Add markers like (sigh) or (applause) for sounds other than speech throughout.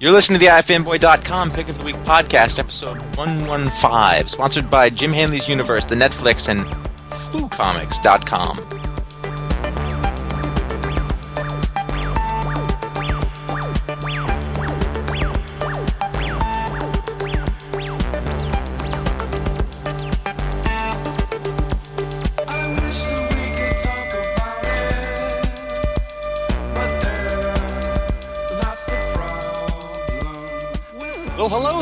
You're listening to the ifanboy.com Pick of the Week podcast, episode 115, sponsored by Jim Hanley's Universe, the Netflix, and FooComics.com.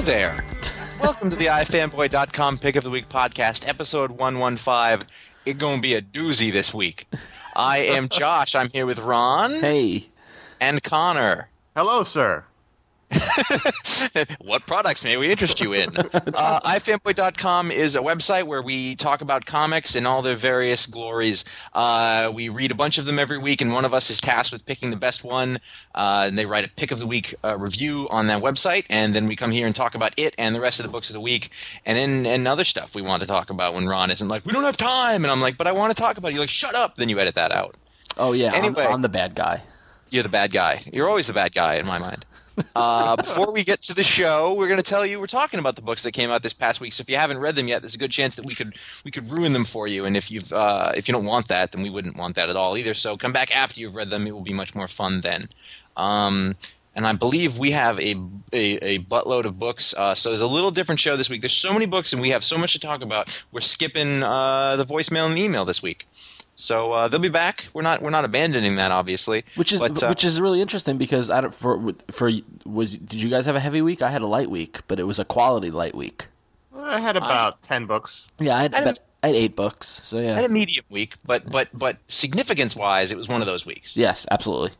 there. Welcome to the ifanboy.com Pick of the Week podcast, episode 115. It's going to be a doozy this week. I am (laughs) Josh. I'm here with Ron. Hey. And Connor. Hello, sir. (laughs) what products may we interest you in? (laughs) Uh, ifanboy.com is a website where we talk about comics and all their various glories. Uh, we read a bunch of them every week, and one of us is tasked with picking the best one. Uh, and they write a pick of the week uh, review on that website, and then we come here and talk about it and the rest of the books of the week, and then and other stuff we want to talk about. When Ron isn't like, we don't have time, and I'm like, but I want to talk about it. You're like, shut up. Then you edit that out. Oh yeah, Anyway. I'm, I'm the bad guy. You're the bad guy. You're always the bad guy in my mind. Uh, before we get to the show, we're going to tell you we're talking about the books that came out this past week. So if you haven't read them yet, there's a good chance that we could we could ruin them for you. And if you've uh, if you don't want that, then we wouldn't want that at all either. So come back after you've read them; it will be much more fun then. Um, and I believe we have a a, a buttload of books. Uh, so there's a little different show this week. There's so many books, and we have so much to talk about. We're skipping uh, the voicemail and the email this week. So uh, they'll be back. We're not we're not abandoning that, obviously. Which is but, uh, which is really interesting because I don't for for was did you guys have a heavy week? I had a light week, but it was a quality light week. I had about ten books. Yeah, I had, I about, didn't- I had eight books. So I had yeah, a medium week, but but but significance wise, it was one of those weeks. yes, absolutely.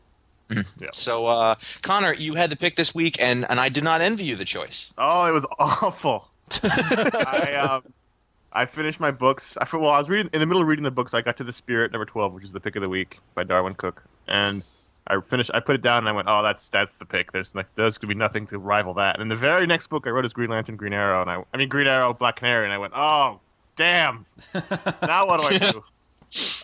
So uh, Connor, you had the pick this week, and and I did not envy you the choice. Oh, it was (laughs) awful. (laughs) I um, I finished my books. I well, I was reading in the middle of reading the books. I got to the Spirit number twelve, which is the pick of the week by Darwyn Cooke, and I finished. I put it down and I went, "Oh, that's that's the pick." There's like there's gonna be nothing to rival that. And the very next book I wrote is Green Lantern, Green Arrow, and I I mean Green Arrow, Black Canary, and I went, "Oh, damn! (laughs) now what do I do?"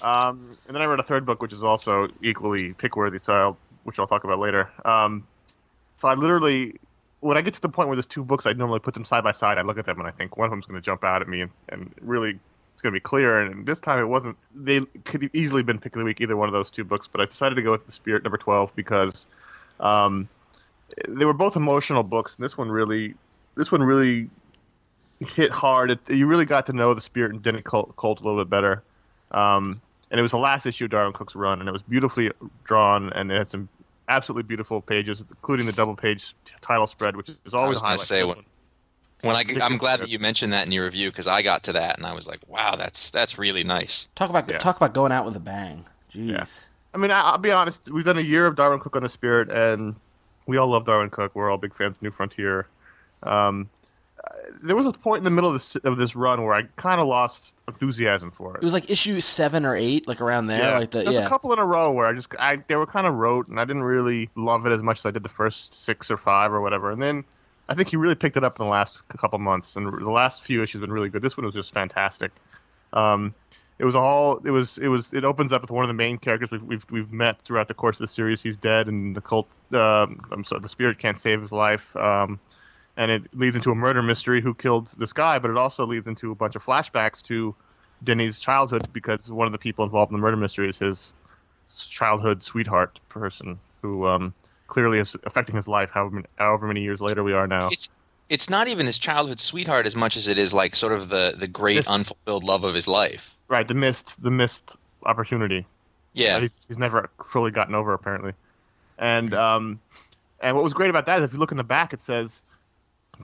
Um, and then I wrote a third book, which is also equally pick worthy, so I'll, which I'll talk about later. Um, so I literally, when I get to the point where there's two books, I normally put them side by side. I look at them and I think one of them's going to jump out at me and, and really it's going to be clear. And this time it wasn't. They could easily been pick of the week, either one of those two books. But I decided to go with the Spirit number twelve because um, they were both emotional books, and this one really, this one really hit hard. It, you really got to know the Spirit and Denny Colt, Colt a little bit better. Um, and it was the last issue of Darwyn Cooke's run, and it was beautifully drawn, and it had some absolutely beautiful pages, including the double page title spread, which is always I was gonna say, when- When I, I'm glad that you mentioned that in your review because I got to that and I was like, wow, that's that's really nice. Talk about Yeah. talk about going out with a bang. Jeez. I mean, I, I'll be honest. We've done a year of Darwyn Cooke on the Spirit, and we all love Darwyn Cooke. We're all big fans of New Frontier. Um, there was a point in the middle of this of this run where I kind of lost enthusiasm for it. It was like issue seven or eight, like around there, like the There's yeah. a couple in a row where I just I they were kind of rote, and I didn't really love it as much as I did the first six or five or whatever. And then I think he really picked it up in the last couple months, and the last few issues have been really good. This one was just fantastic. Um, it was all it was it was it opens up with one of the main characters we've we've, we've met throughout the course of the series. He's dead, and the cult um I'm sorry, the spirit can't save his life. Um, and it leads into a murder mystery who killed this guy, but it also leads into a bunch of flashbacks to Denny's childhood because one of the people involved in the murder mystery is his childhood sweetheart person who um, clearly is affecting his life however many, however many years later we are now. It's it's not even his childhood sweetheart as much as it is like sort of the the great unfulfilled love of his life. Right, the missed the missed opportunity. Yeah, he's, he's never fully gotten over apparently. And um, and what was great about that is if you look in the back, it says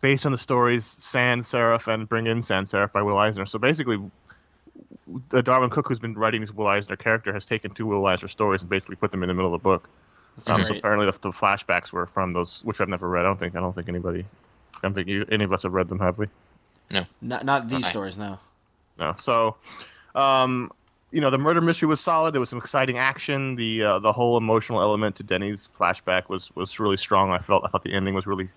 based on the stories Sans Serif and Bring In Sans Serif by Will Eisner. So basically, the Darwyn Cooke who's been writing this Will Eisner character has taken two Will Eisner stories and basically put them in the middle of the book. Um, so apparently the, the flashbacks were from those, which I've never read. I don't think I don't think anybody, I don't think you, any of us have read them, have we? No, not not these Okay. stories, no. No. So, um, you know, the murder mystery was solid. There was some exciting action. The uh, the whole emotional element to Denny's flashback was was really strong. I felt I thought the ending was really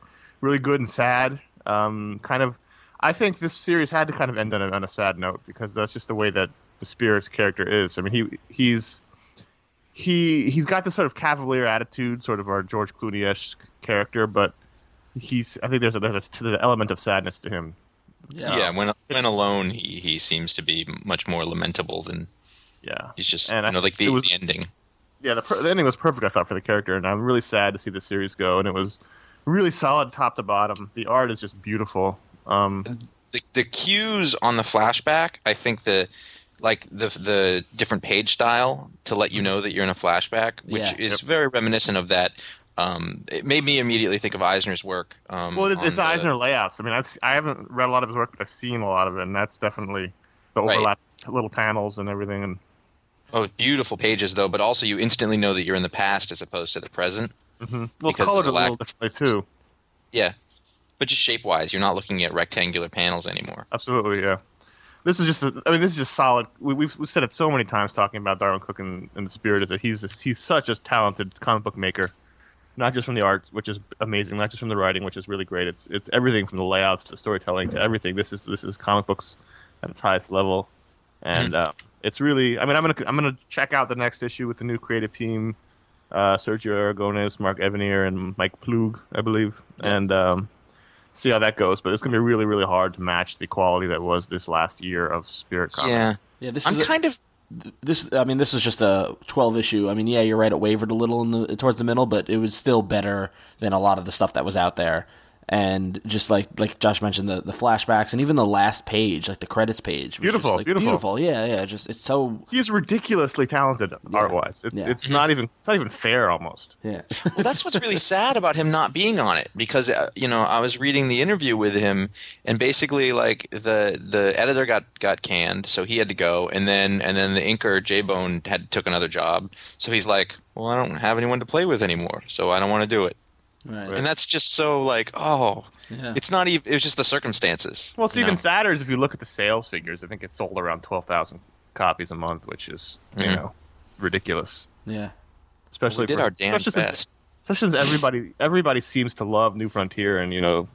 really good and sad. Um, kind of, I think this series had to kind of end on a, on a sad note because that's just the way that the Spirit's character is. I mean, he he's he he's got this sort of cavalier attitude, sort of our George Clooney esque character, but he's I think there's a there's a, there's an element of sadness to him. yeah. When when alone, he he seems to be much more lamentable than Yeah. he's just And you I know like the, was- the ending. yeah, the, per- the ending was perfect. I thought for the character, and I'm really sad to see the series go. And it was really solid top to bottom. The art is just beautiful. Um, the, the cues on the flashback, I think the like the the different page style to let you know that you're in a flashback, which Yeah. is very reminiscent of that. Um, it made me immediately think of Eisner's work. Um, well, it's, it's the- Eisner layouts. I mean, I've, I haven't read a lot of his work, but I've seen a lot of it, and that's definitely the Right. overlap, little panels and everything. And Oh, beautiful pages though, but also you instantly know that you're in the past as opposed to the present. Well, Because of colored the a little differently too. Yeah, but just shape wise, you're not looking at rectangular panels anymore. Absolutely, yeah. This is just, a, I mean, this is just solid. We, we've, we've said it so many times talking about Darwyn Cooke and, and the spirit is that he's just, he's such a talented comic book maker, not just from the art, which is amazing, not just from the writing, which is really great. It's it's everything from the layouts to storytelling to everything. This is this is comic books at its highest level, and uh, it's really. I mean, I'm gonna I'm gonna check out the next issue with the new creative team, uh, Sergio Aragones, Mark Evanier, and Mike Ploog, I believe, and. Um, see how that goes. But it's gonna be really, really hard to match the quality that was this last year of Spirit Comics. Yeah, Yeah, this is I'm is a- kind of this. I mean, this was just a twelve issue. I mean, yeah, you're right. It wavered a little in the towards the middle, but it was still better than a lot of the stuff that was out there. And just like like Josh mentioned the, the flashbacks and even the last page, like the credits page, was Beautiful, just, like, beautiful. beautiful. Yeah, yeah. Just it's so He's ridiculously talented art wise. It's Yeah. it's not even it's not even fair almost. yeah. Well, that's what's really (laughs) sad about him not being on it because uh, you know I was reading the interview with him and basically like the the editor got got canned so he had to go and then and then the inker J Bone had took another job so he's like well I don't have anyone to play with anymore so I don't want to do it right. and that's just so like oh Yeah. it's not even it was just the circumstances Well, it's even know? sadder is if you look at the sales figures. I think it sold around twelve thousand copies a month, which is you Mhm. know ridiculous. Yeah. Especially we did for- our damn especially since- best especially since everybody everybody seems to love New Frontier, and you know,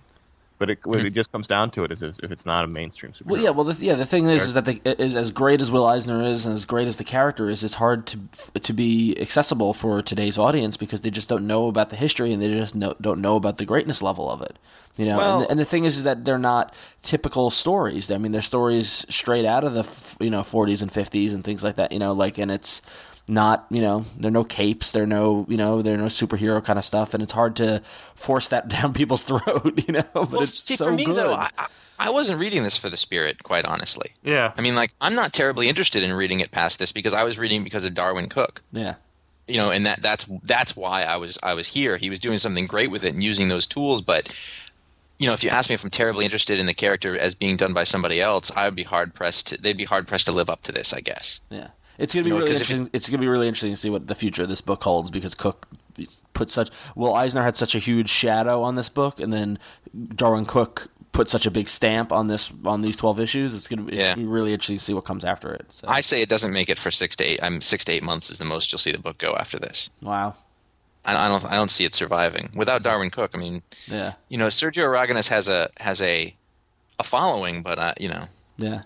but it, when hmm. it just comes down to it, is if it's not a mainstream superhero. Well, yeah. Well, the, yeah. The thing is, is that the, is as great as Will Eisner is, and as great as the character is, it's hard to to be accessible for today's audience because they just don't know about the history and they just know, don't know about the greatness level of it. You know, Well- and, the, and the thing is, is that they're not typical stories. I mean, they're stories straight out of the you know 40s and 50s and things like that. You know, like and it's not you know there are no capes, there are no you know there are no superhero kind of stuff, and it's hard to force that (laughs) down people's throat. You know, but well, it's see so for me good. though I, I- I wasn't reading this for the spirit quite honestly yeah, I mean like I'm not terribly interested in reading it past this because I was reading because of Darwyn Cooke yeah. you know, and that that's that's why I was I was here. He was doing something great with it and using those tools, but you know, if you ask me if I'm terribly interested in the character as being done by somebody else, I would be hard pressed. To, they'd be hard pressed to live up to this, I guess. Yeah, it's gonna be You know, really interesting. It's gonna be really interesting to see what the future of this book holds because Cooke put such. Will Eisner had such a huge shadow on this book, and then Darwyn Cooke put such a big stamp on this on these twelve issues. It's gonna, be, it's Yeah. gonna be really interesting to see what comes after it. So. I say it doesn't make it for six to eight. I'm six to eight months is the most you'll see the book go after this. wow. I, I don't I don't see it surviving without Darwyn Cooke. I mean, Yeah. you know, Sergio Aragonés has a has a a following, but uh, you know, Yeah.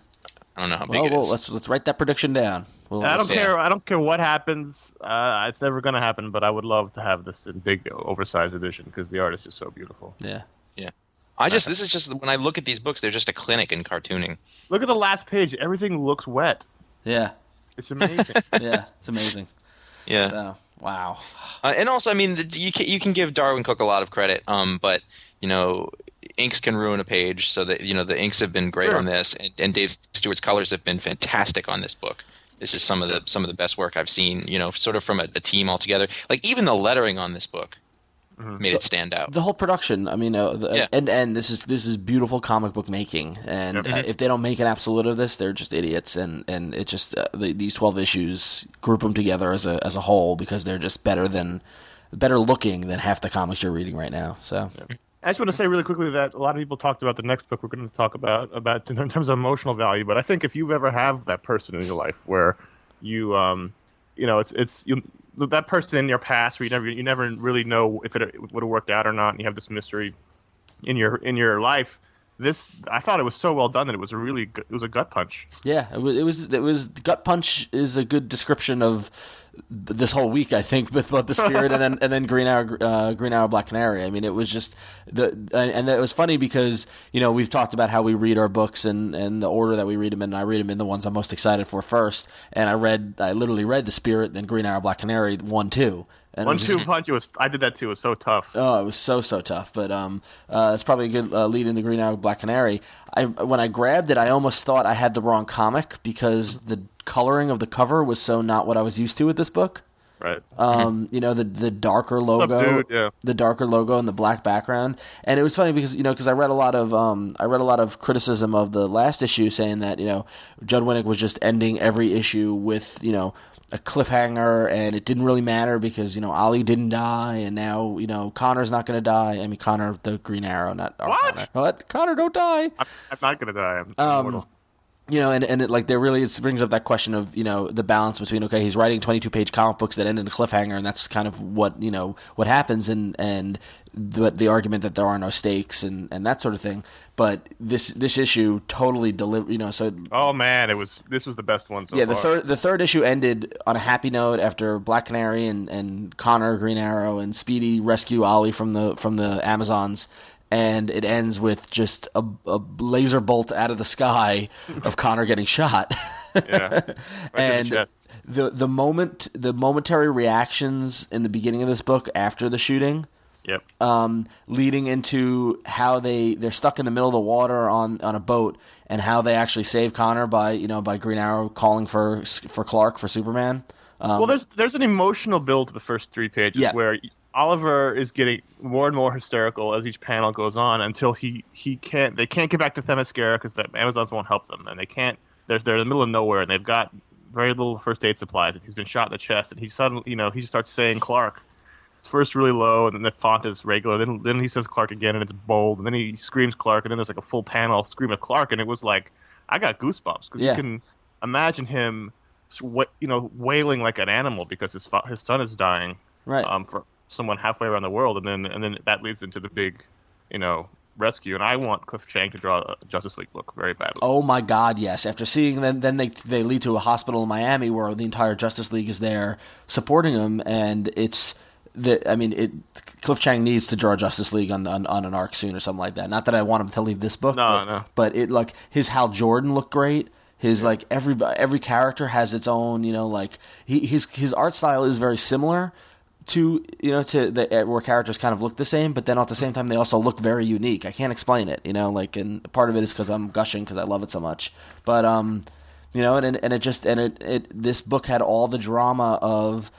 I don't know how big Well, it well, is. let's let's write that prediction down. We'll, I don't see. care. I don't care what happens. Uh, it's never going to happen. But I would love to have this in big, oversized edition because the art is just so beautiful. Yeah, yeah. I just this is just when I look at these books, they're just a clinic in cartooning. Look at the last page. Everything looks wet. Yeah. It's amazing. (laughs) Yeah. It's amazing. Yeah. So, wow. Uh, and also, I mean, the, you can you can give Darwyn Cooke a lot of credit, um, but you know, inks can ruin a page. So that you know, the inks have been great Sure. on this, and, and Dave Stewart's colors have been fantastic on this book. This is some of the some of the best work I've seen. You know, sort of from a, a team altogether. Like even the lettering on this book made it stand out. the whole production. I mean, uh, the, Yeah. and and this is this is beautiful comic book making. And uh, if they don't make an absolute of this, they're just idiots. And and it just uh, the, these twelve issues group them together as a as a whole because they're just better than better looking than half the comics you're reading right now. So I just want to say really quickly that a lot of people talked about the next book we're going to talk about about in terms of emotional value. But I think if you ever have that person in your life where you, um, you know, it's it's you, that person in your past where you never you never really know if it would have worked out or not, and you have this mystery in your in your life. This I thought it was so well done that it was a really it was a gut punch. yeah, it was it was it was gut punch is a good description of this whole week. I think (laughs) with both the spirit and then and then Green Arrow uh, Green Arrow Black Canary. I mean, it was just the and it was funny because you know we've talked about how we read our books and and the order that we read them in. And I read them in the ones I'm most excited for first. And I read I literally read the spirit then Green Arrow Black Canary one two. And One two just- punch. It was I did that too. It was so tough. Oh, it was so so tough, but um, uh, it's probably a good uh, lead into Green Arrow Black Canary. I when I grabbed it, I almost thought I had the wrong comic because the coloring of the cover was so not what I was used to with this book. Right. Um, you know the the darker logo, Subdued, yeah. the darker logo and the black background. And it was funny because you know because I read a lot of um I read a lot of criticism of the last issue saying that you know Judd Winick was just ending every issue with you know a cliffhanger and it didn't really matter because you know Ollie didn't die and now you know Connor's not going to die. I mean Connor the Green Arrow, not What? Connor. What? Connor don't die I'm, I'm not gonna die. I'm Um, immortal. You know, and, and it, like there really it brings up that question of you know the balance between okay he's writing twenty two page comic books that end in a cliffhanger and that's kind of what you know what happens and and the the argument that there are no stakes and, and that sort of thing. But this this issue totally deliver you know so Oh man, it was this was the best one so yeah the far. third the third issue ended on a happy note after Black Canary and, and Connor Green Arrow and Speedy rescue Ollie from the from the Amazons. And it ends with just a, a laser bolt out of the sky of Connor getting shot. yeah. Right to the (laughs) and the the moment the momentary reactions in the beginning of this book after the shooting Yep. um, leading into how they they're stuck in the middle of the water on, on a boat and how they actually save Connor by you know by Green Arrow calling for for Clark for Superman. Um, well, there's there's an emotional build to the first three pages Yeah. where Oliver is getting more and more hysterical as each panel goes on until he he can't they can't get back to Themyscira because the Amazons won't help them and they can't they're they're in the middle of nowhere and they've got very little first aid supplies and he's been shot in the chest and he suddenly you know he starts saying Clark. It's first really low and then the font is regular. Then then he says Clark again and it's bold and then he screams Clark and then there's like a full panel scream of Clark and it was like I got goosebumps because Yeah. you can imagine him sw- you know, wailing like an animal because his his son is dying, Right. Um, for someone halfway around the world, and then and then that leads into the big, you know, rescue. And I want Cliff Chiang to draw a Justice League book very badly. Oh my God! Yes. After seeing them, then they they lead to a hospital in Miami where the entire Justice League is there supporting him, and it's the. I mean, it. Cliff Chiang needs to draw Justice League on, on on an arc soon or something like that. Not that I want him to leave this book, No, but, no. but it like his Hal Jordan looked great. His like every every character has its own, you know, like he his his art style is very similar to you know to the uh, where characters kind of look the same, but then at the same time they also look very unique. I can't explain it, you know, like and part of it is because I'm gushing because I love it so much. But um, you know, and and and it just and it it this book had all the drama of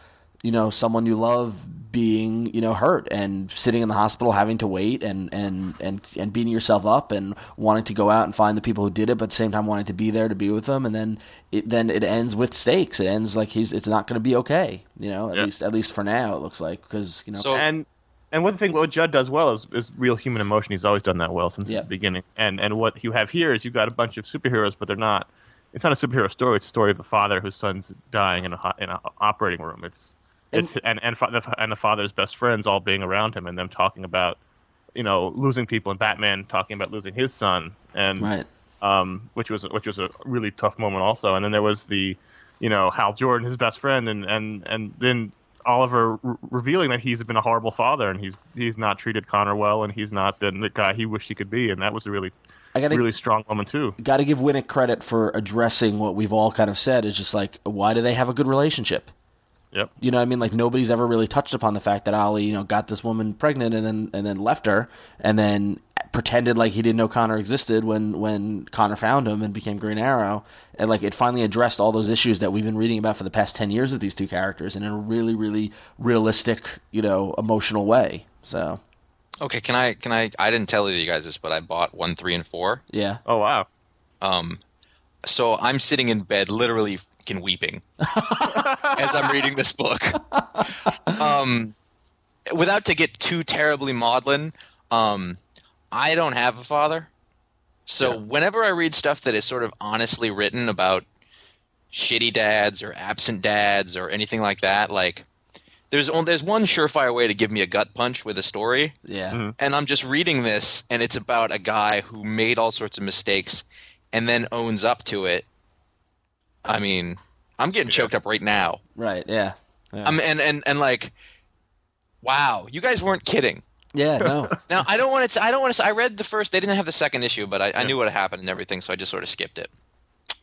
you know someone you love being you know hurt and sitting in the hospital having to wait and and and and beating yourself up and wanting to go out and find the people who did it but at the same time wanting to be there to be with them and then it then it ends with stakes it ends like he's it's not going to be okay you know at Yeah. least at least for now it looks like because you know So- And and one thing what Judd does well is, is real human emotion. He's always done that well since Yeah. the beginning. And and what you have here is you've got a bunch of superheroes, but they're not. It's not a superhero story. It's a story of a father whose son's dying in a in a operating room. It's it's and and and the father's best friends all being around him and them talking about you know losing people and Batman talking about losing his son and right um, which was which was a really tough moment also. And then there was the, you know, Hal Jordan, his best friend, and and and then Oliver re- revealing that he's been a horrible father and he's he's not treated Connor well and he's not been the guy he wished he could be. And that was a really I gotta really strong moment too. got to give Winick credit for addressing what we've all kind of said is just like why do they have a good relationship Yep. You know, what I mean, like nobody's ever really touched upon the fact that Ollie, you know, got this woman pregnant and then and then left her, and then pretended like he didn't know Connor existed when when Connor found him and became Green Arrow, and like it finally addressed all those issues that we've been reading about for the past ten years with these two characters, and in a really, really realistic, you know, emotional way. So Okay, can I can I I didn't tell you guys this, but I bought one, three, and four. yeah, Oh wow. Um, so I'm sitting in bed, literally fucking weeping (laughs) as I'm reading this book. (laughs) Um, without to get too terribly maudlin, um, I don't have a father, so whenever I read stuff that is sort of honestly written about shitty dads or absent dads or anything like that, like there's only, there's one surefire way to give me a gut punch with a story, yeah, and I'm just reading this, and it's about a guy who made all sorts of mistakes and then owns up to it. I mean, I'm getting choked up right now. right, yeah, yeah, I'm and and and like, wow, you guys weren't kidding. yeah, no, (laughs) Now I don't want to. I don't want to. I read the first. They didn't have the second issue, but I, I knew what happened and everything, so I just sort of skipped it.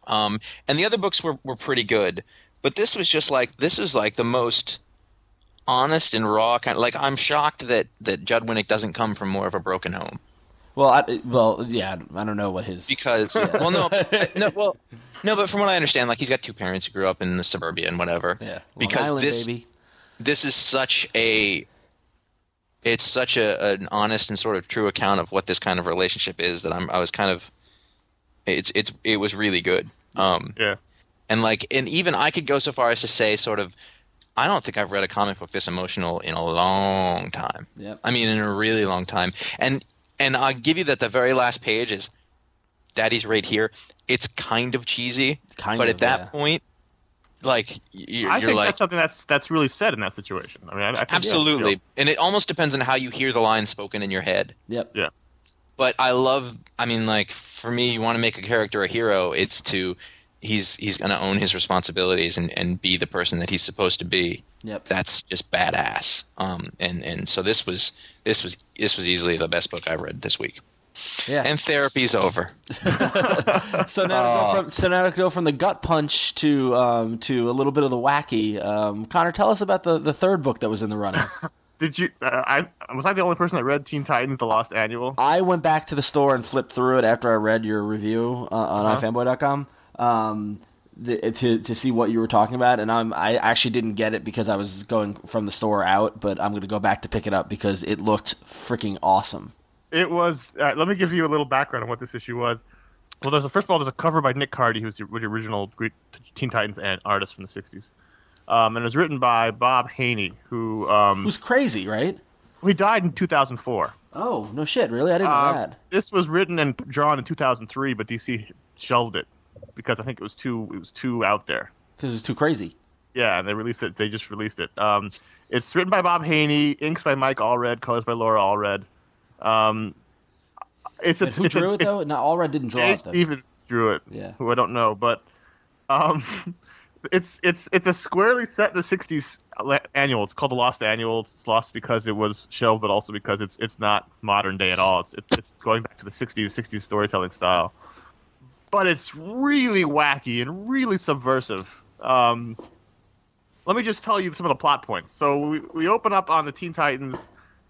Um, and the other books were were pretty good, but this was just like this is like the most honest and raw kind. of Like I'm shocked that that Judd Winick doesn't come from more of a broken home. well, I, well, yeah, I don't know what his because (laughs) well no I- no well no but from what I understand like he's got two parents who grew up in the suburbia and whatever yeah, Long because Island, this baby. this is such a it's such a an honest and sort of true account of what this kind of relationship is that I'm I was kind of it's it's it was really good um Yeah. and like and even I could go so far as to say sort of I don't think I've read a comic book this emotional in a long time. Yep. I mean in a really long time. And and I'll give you that the very last page is Daddy's right here. It's kind of cheesy, Kind but of, at that yeah. point like you're, I you're think like that's something that's that's really said in that situation. I mean, I, I think, absolutely. Yeah, And it almost depends on how you hear the line spoken in your head. Yep. yeah. but I love. I mean, like for me, you want to make a character a hero. It's to he's he's going to own his responsibilities and, and be the person that he's supposed to be. Yep. That's just badass. Um, and and so this was this was this was easily the best book I've read this week. Yeah. And therapy's over. (laughs) So now, to go from, so now to go from the gut punch to um, to a little bit of the wacky. Um, Connor, tell us about the, the third book that was in the running. (laughs) Did you? Uh, I was I the only person that read Teen Titans: The Lost Annual? I went back to the store and flipped through it after I read your review uh, on Uh-huh. ifanboy.com um, the, to to see what you were talking about, and I'm I actually didn't get it because I was going from the store out, but I'm going to go back to pick it up because it looked freaking awesome. It was. Uh, let me give you a little background on what this issue was. Well, there's a, first of all, there's a cover by Nick Cardy, who's the, the original Greek Teen Titans and artist from the '60s, um, and it was written by Bob Haney, who um, Who's crazy, right? he died in 2004. Oh no shit! Really, I didn't know Uh, that. This was written and drawn in 2003, but DC shelved it because I think it was too it was too out there. Because it's too crazy. Yeah, and they released it. They just released it. Um, it's written by Bob Haney, inks by Mike Allred, colors by Laura Allred. Um, it's a, And who it's a- drew it though? Not Allred didn't draw Jay it though. Stevens drew it. Yeah. Who I don't know, but um, (laughs) it's it's it's a squarely set in the '60s annual. It's called the Lost Annual. It's lost because it was shelved, but also because it's it's not modern day at all. It's it's, it's going back to the '60s '60s storytelling style. But it's really wacky and really subversive. Um, let me just tell you some of the plot points. So we, we open up on the Teen Titans,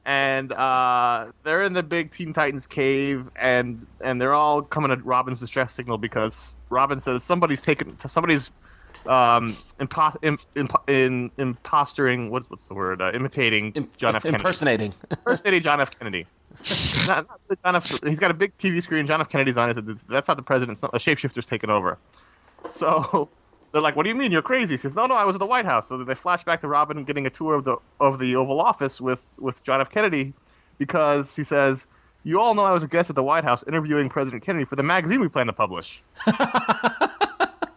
and uh, they're in the big Teen Titans cave, and and they're all coming to Robin's distress signal because Robin says somebody's taken somebody's um, impo- in, in, in, impostering what, what's the word uh, imitating Im- John F. Kennedy impersonating. impersonating John F. Kennedy. (laughs) not, not John F. He's got a big TV screen. John F. Kennedy's on it. That's not the president. A shapeshifter's taken over. So they're like, "What do you mean? You're crazy?" He says, "No, no, I was at the White House." So they flash back to Robin getting a tour of the of the Oval Office with with John F. Kennedy because he says, "You all know I was a guest at the White House interviewing President Kennedy for the magazine we plan to publish." (laughs)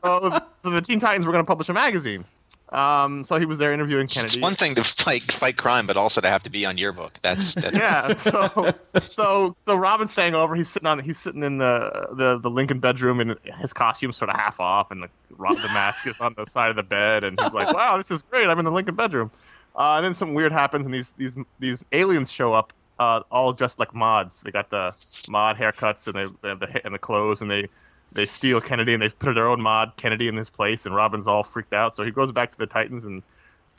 so, so the Teen Titans were going to publish a magazine. Um, so he was there interviewing It's Kennedy. one thing to fight fight crime, but also to have to be on yearbook. That's (laughs) that's yeah. So so so Robin's staying over. He's sitting on. He's sitting in the the, the Lincoln bedroom, and his costume's sort of half off, and the the mask is on the side of the bed, and he's like, "Wow, this is great. I'm in the Lincoln bedroom." Uh, and then something weird happens, and these these these aliens show up, uh, all dressed like mods. They got the mod haircuts and they, they have the and the clothes, and they they steal Kennedy and they put their own mod Kennedy in his place, and Robin's all freaked out. So he goes back to the Titans and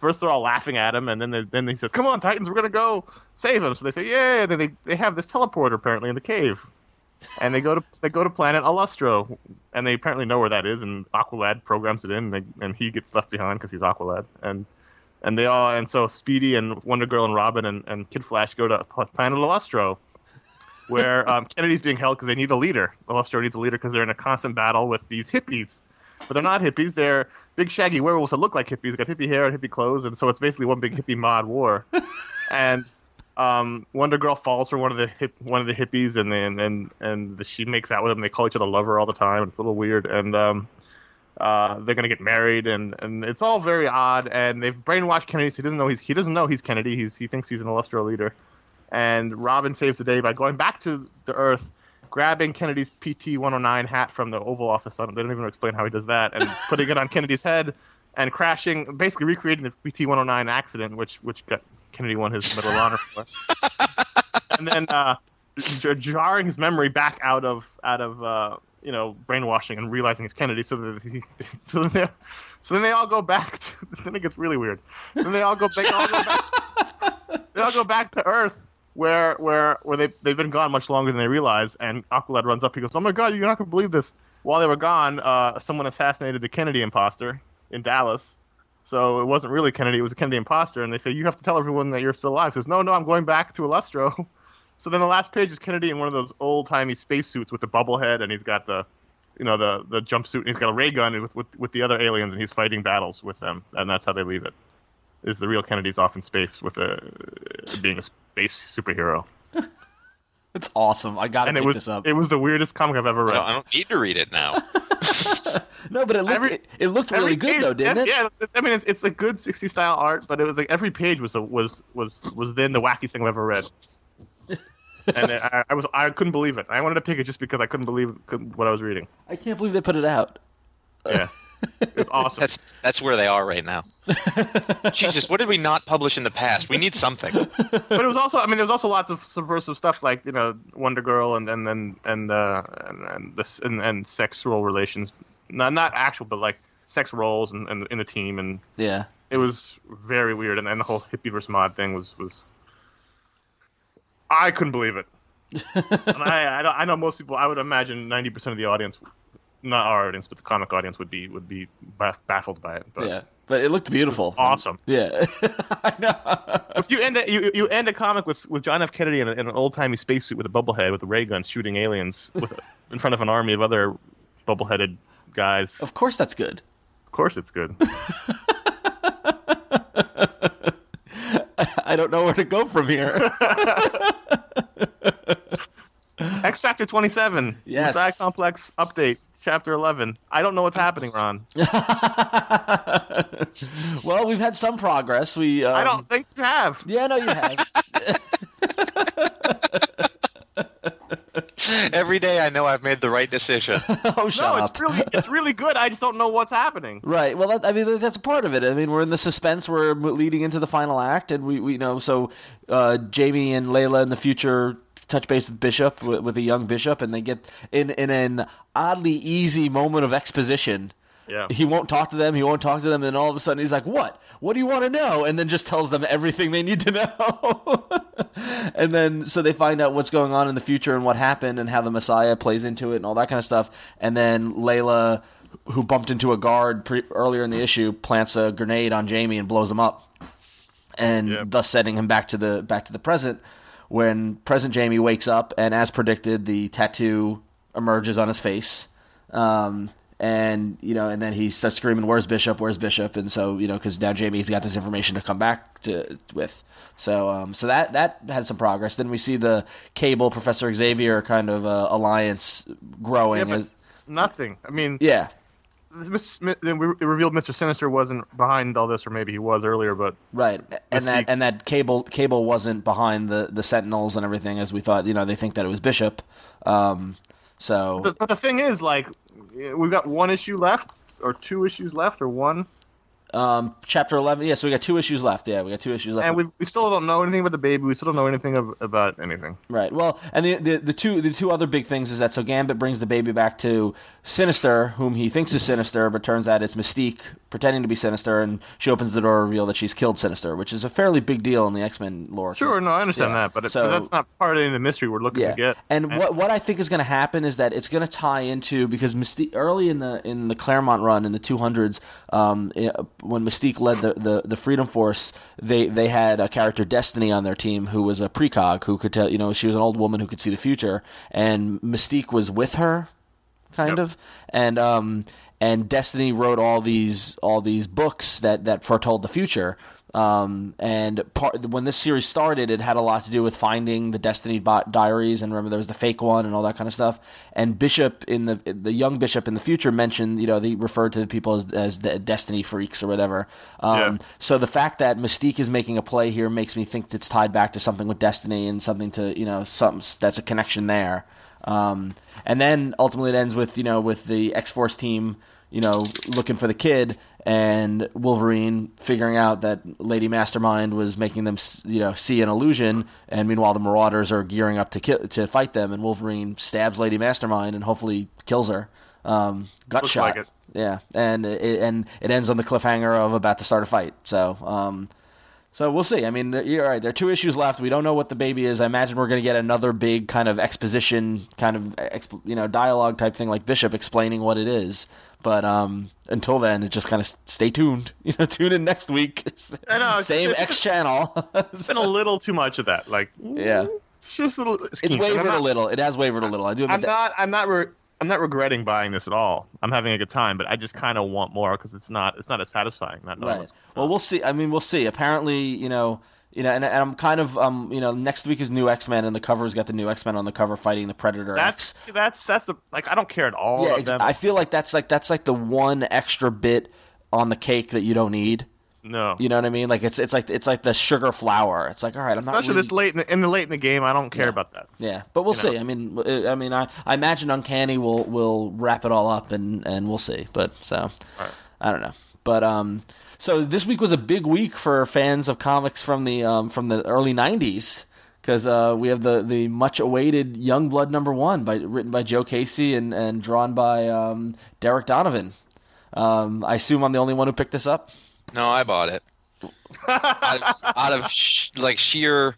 first they're all laughing at him, and then they, then he says, "Come on, Titans, we're gonna go save him." So they say, "Yeah!" And then they they have this teleporter apparently in the cave, and they go to they go to planet Alustro, and they apparently know where that is, and Aqualad programs it in, and, they, and he gets left behind because he's Aqualad, and and they all and so Speedy and Wonder Girl and Robin and, and Kid Flash go to planet Alustro. Where um, Kennedy's being held because they need a leader. The Alustro needs a leader because they're in a constant battle with these hippies but they're not hippies. They're big shaggy werewolves that look like hippies. They got hippie hair and hippie clothes, and so it's basically one big hippie mod war. (laughs) and um, Wonder Girl falls for one of the hip, one of the hippies, and then and and the, she makes out with him. They call each other lover all the time. It's a little weird, and um, uh, they're gonna get married, and and it's all very odd. And they've brainwashed Kennedy, so he doesn't know he's he doesn't know he's Kennedy. He's he thinks he's an Illustro leader. And Robin saves the day by going back to the Earth grabbing Kennedy's PT 109 hat from the Oval Office. I don't, they don't even explain how he does that, and (laughs) putting it on Kennedy's head and crashing, basically recreating the PT 109 accident, which which got Kennedy won his Medal of Honor for. (laughs) and then uh, j- jarring his memory back out of out of uh, you know brainwashing and realizing it's Kennedy, so that he, (laughs) so then they, so then they all go back. To, then it gets really weird. Then they all go, they all go back. they all go back to Earth where where where they they've been gone much longer than they realize. And Aqualad runs up. He goes, "Oh my God, you're not gonna believe this." While they were gone, uh, someone assassinated the Kennedy imposter in Dallas. So it wasn't really Kennedy; it was a Kennedy imposter. And they say, "You have to tell everyone that you're still alive." He says, "No, no, I'm going back to Alustro." (laughs) So then the last page is Kennedy in one of those old timey spacesuits with the bubble head, and he's got the, you know, the the jumpsuit, and he's got a ray gun with, with with the other aliens, and he's fighting battles with them, and that's how they leave it. Is the real Kennedy's off in space with a being a space superhero, (laughs) It's awesome. I gotta and it pick was this up. it was the weirdest comic I've ever I read. don't, I don't need to read it now. (laughs) no, but it looked Every- it, it looked really good page- though, didn't it? Yeah, I mean it's it's a good 60 style art, but it was like every page was a, was was was then the wackiest thing I've ever read. (laughs) and I, I was I couldn't believe it. I wanted to pick it just because I couldn't believe what I was reading. I can't believe they put it out. Yeah, it's awesome. That's that's where they are right now. (laughs) Jesus, what did we not publish in the past? We need something. but it was also I mean there was also lots of subversive stuff like you know Wonder Girl and and and and uh, and, and this and, and sexual relations, not not actual but like sex roles and, and in the team and Yeah. it was very weird, and, and the whole hippie versus mod thing was was. I couldn't believe it. (laughs) and I, I, I know most people. I would imagine ninety percent of the audience, not our audience, but the comic audience, would be would be baffled by it. But Yeah, but it looked beautiful. awesome. Yeah, (laughs) I know. If you end a, you, you end a comic with, with John F. Kennedy in, a, in an old timey spacesuit with a bubble head with a ray gun shooting aliens with, (laughs) in front of an army of other bubble headed guys. Of Of course, that's good. Of course, it's good. (laughs) I don't know where to go from here. X Factor 27. Yes. Messiah Complex update, chapter 11. I don't know what's happening, Ron. (laughs) well, we've had some progress. We. Um, I don't think you have. Yeah, no, you have. (laughs) Every day I know I've made the right decision. (laughs) oh, shut No, up. it's really it's really good. I just don't know what's happening. Right. Well, that, I mean, that's a part of it. I mean, we're in the suspense. We're leading into the final act, and we, we you know, so uh, Jamie and Layla in the future touch base with Bishop with, with a young Bishop, and they get in in an oddly easy moment of exposition. Yeah. He won't talk to them. He won't talk to them. And all of a sudden, he's like, "What? What do you want to know?" And then just tells them everything they need to know. (laughs) and then so they find out what's going on in the future and what happened and how the Messiah plays into it and all that kind of stuff. And then Layla, who bumped into a guard pre- earlier in the issue, plants a grenade on Jamie and blows him up, and Yep. thus setting him back to the back to the present. When present Jamie wakes up, and as predicted, the tattoo emerges on his face. Um, and you know, and then he starts screaming, "Where's Bishop? Where's Bishop?" And so you know, because now Jamie's got this information to come back to with. So, um, so that that had some progress. Then we see the Cable Professor Xavier kind of uh, alliance growing. Yeah, as, nothing. I mean, yeah, this Mr. Smith, then we it revealed Mr. Sinister wasn't behind all this, or maybe he was earlier, but right. And that Mystique. and that Cable Cable wasn't behind the the Sentinels and everything as we thought. You know, they think that it was Bishop. Um, so But, but the thing is, like, we've got one issue left, or two issues left, or one, um, chapter eleven. Yeah, so we got two issues left. Yeah, we got two issues left. and we, we still don't know anything about the baby. We still don't know anything of, about anything. Right. Well, and the, the the two the two other big things is that so Gambit brings the baby back to Sinister, whom he thinks is Sinister, but turns out it's Mystique pretending to be Sinister, and she opens the door to reveal that she's killed Sinister, which is a fairly big deal in the X Men lore. Sure, no, I understand Yeah. that, but So- that's not part of the mystery we're looking Yeah, to get. and what what I think is going to happen is that it's going to tie into because Mystique early in the in the Claremont run in the 200s, um, eh, when Mystique led the, the, the Freedom Force, they they had a character Destiny on their team who was a precog who could tell you know she was an old woman who could see the future, and Mystique was with her, kind Yep. of, and um and Destiny wrote all these all these books that that foretold the future. Um, and part when this series started, it had a lot to do with finding the Destiny Bot diaries, and remember there was the fake one and all that kind of stuff. And Bishop in the the young Bishop in the future mentioned, you know, they referred to the people as as the Destiny freaks or whatever. Um, Yeah. So the fact that Mystique is making a play here makes me think it's tied back to something with Destiny and something to you know something that's a connection there. Um, and then ultimately it ends with you know with the X Force team you know looking for the kid and Wolverine figuring out that Lady Mastermind was making them you know see an illusion, and meanwhile the Marauders are gearing up to ki- to fight them, and Wolverine stabs Lady Mastermind and hopefully kills her. Um, gut Looks shot. like. Yeah, and it, and it ends on the cliffhanger of about to start a fight. So, um, so we'll see. I mean, you're right. There are two issues left. We don't know what the baby is. I imagine we're going to get another big kind of exposition, kind of exp- you know dialogue type thing, like Bishop explaining what it is. But um, until then, it just kind of stay tuned. (laughs) You know, tune in next week. (laughs) I know, Same it's- X channel. (laughs) It's been a little too much of that. Like, yeah, it's just a little. it's. And wavered not, a little. It has wavered a little. I do I'm not. I'm not. Re- I'm not regretting buying this at all. I'm having a good time, but I just kind of want more because it's not. It's not as satisfying. Not Right. Well, we'll see. I mean, we'll see. Apparently, you know, you know, and, and I'm kind of, um, you know, next week is new X Men, and the cover's got the new X Men on the cover fighting the Predator. That's that's that's the like. I don't care at all. yeah. about Ex- them. I feel like that's like that's like the one extra bit on the cake that you don't need. No. You know what I mean? Like it's it's like it's like the sugar flour. It's like all right, I'm not Especially really, this late in the, in the late in the game, I don't care Yeah. about that. Yeah, but we'll you know. see. I mean, uh, I mean, I, I imagine Uncanny will will wrap it all up, and and we'll see. But so, I don't know. But um, so this week was a big week for fans of comics from the um from the early '90s because uh, we have the the much awaited Young Blood number one by written by Joe Casey and and drawn by um Derec Donovan. Um, I assume I'm the only one who picked this up. No, I bought it. out of, out of sh- like sheer,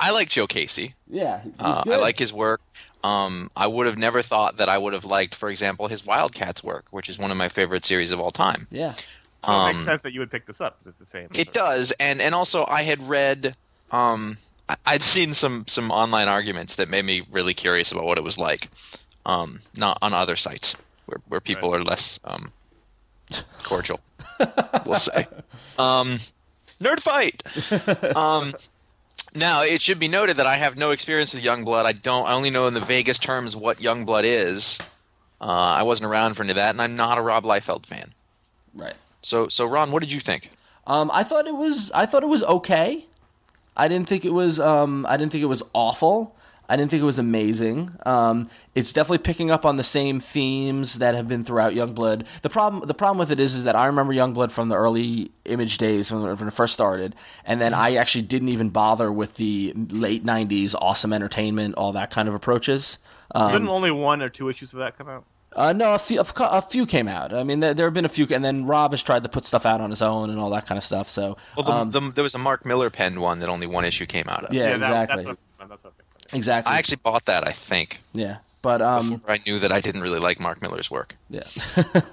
I like Joe Casey. Yeah, he's Uh, I like his work. Um, I would have never thought that I would have liked, for example, his Wildcats work, which is one of my favorite series of all time. Yeah, So it makes Um, sense that you would pick this up. 'cause It's the same. It does, and and also I had read, um, I- I'd seen some some online arguments that made me really curious about what it was like, um, not on other sites where where people are less um, cordial, (laughs) we'll say. Um, nerd fight. Um, now it should be noted that I have no experience with Youngblood. I don't. I only know in the vaguest terms what Youngblood is. Uh, I wasn't around for any of that, and I'm not a Rob Liefeld fan. right. So, so Ron, what did you think? Um, I thought it was I thought it was okay. I didn't think it was um, I didn't think it was awful. I didn't think it was amazing. Um, it's definitely picking up on the same themes that have been throughout Youngblood. The problem the problem with it is is that I remember Youngblood from the early image days when, when it first started, and then I actually didn't even bother with the late '90s awesome entertainment, all that kind of approaches. Um, Didn't only one or two issues of that come out? uh, no, a few, a few came out. I mean, there, there have been a few, and then Rob has tried to put stuff out on his own and all that kind of stuff. So, Well, the, um, the, there was a Mark Millar penned one that only one issue came out of. yeah, that- exactly, That's what, that's what I think. Exactly. I actually bought that. I think yeah, but um, before I knew that I didn't really like Mark Millar's work. yeah,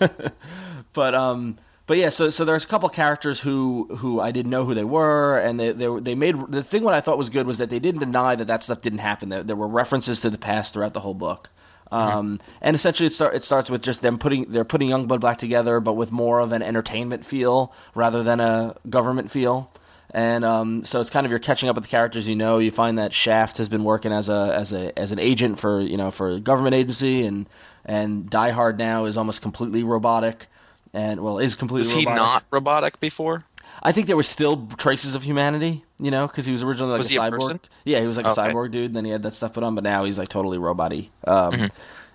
(laughs) but um, but yeah. So so there's a couple characters who who I didn't know who they were, and they they, they made the thing. What I thought was good was that they didn't deny that that stuff didn't happen. There, there were references to the past throughout the whole book. Um, and essentially, it, start, it starts with just them putting they're putting Youngblood Black together, but with more of an entertainment feel rather than a government feel. And um, so it's kind of you're catching up with the characters you know. You find that Shaft has been working as a as a as an agent for you know for a government agency, and and Die Hard now is almost completely robotic, and well is completely. Was he not robotic before? I think there were still traces of humanity, you know, because he was originally like Was a a cyborg. person? yeah, he was like a cyborg dude. And then he had that stuff put on, but now he's like totally robot-y. Um, Mm-hmm.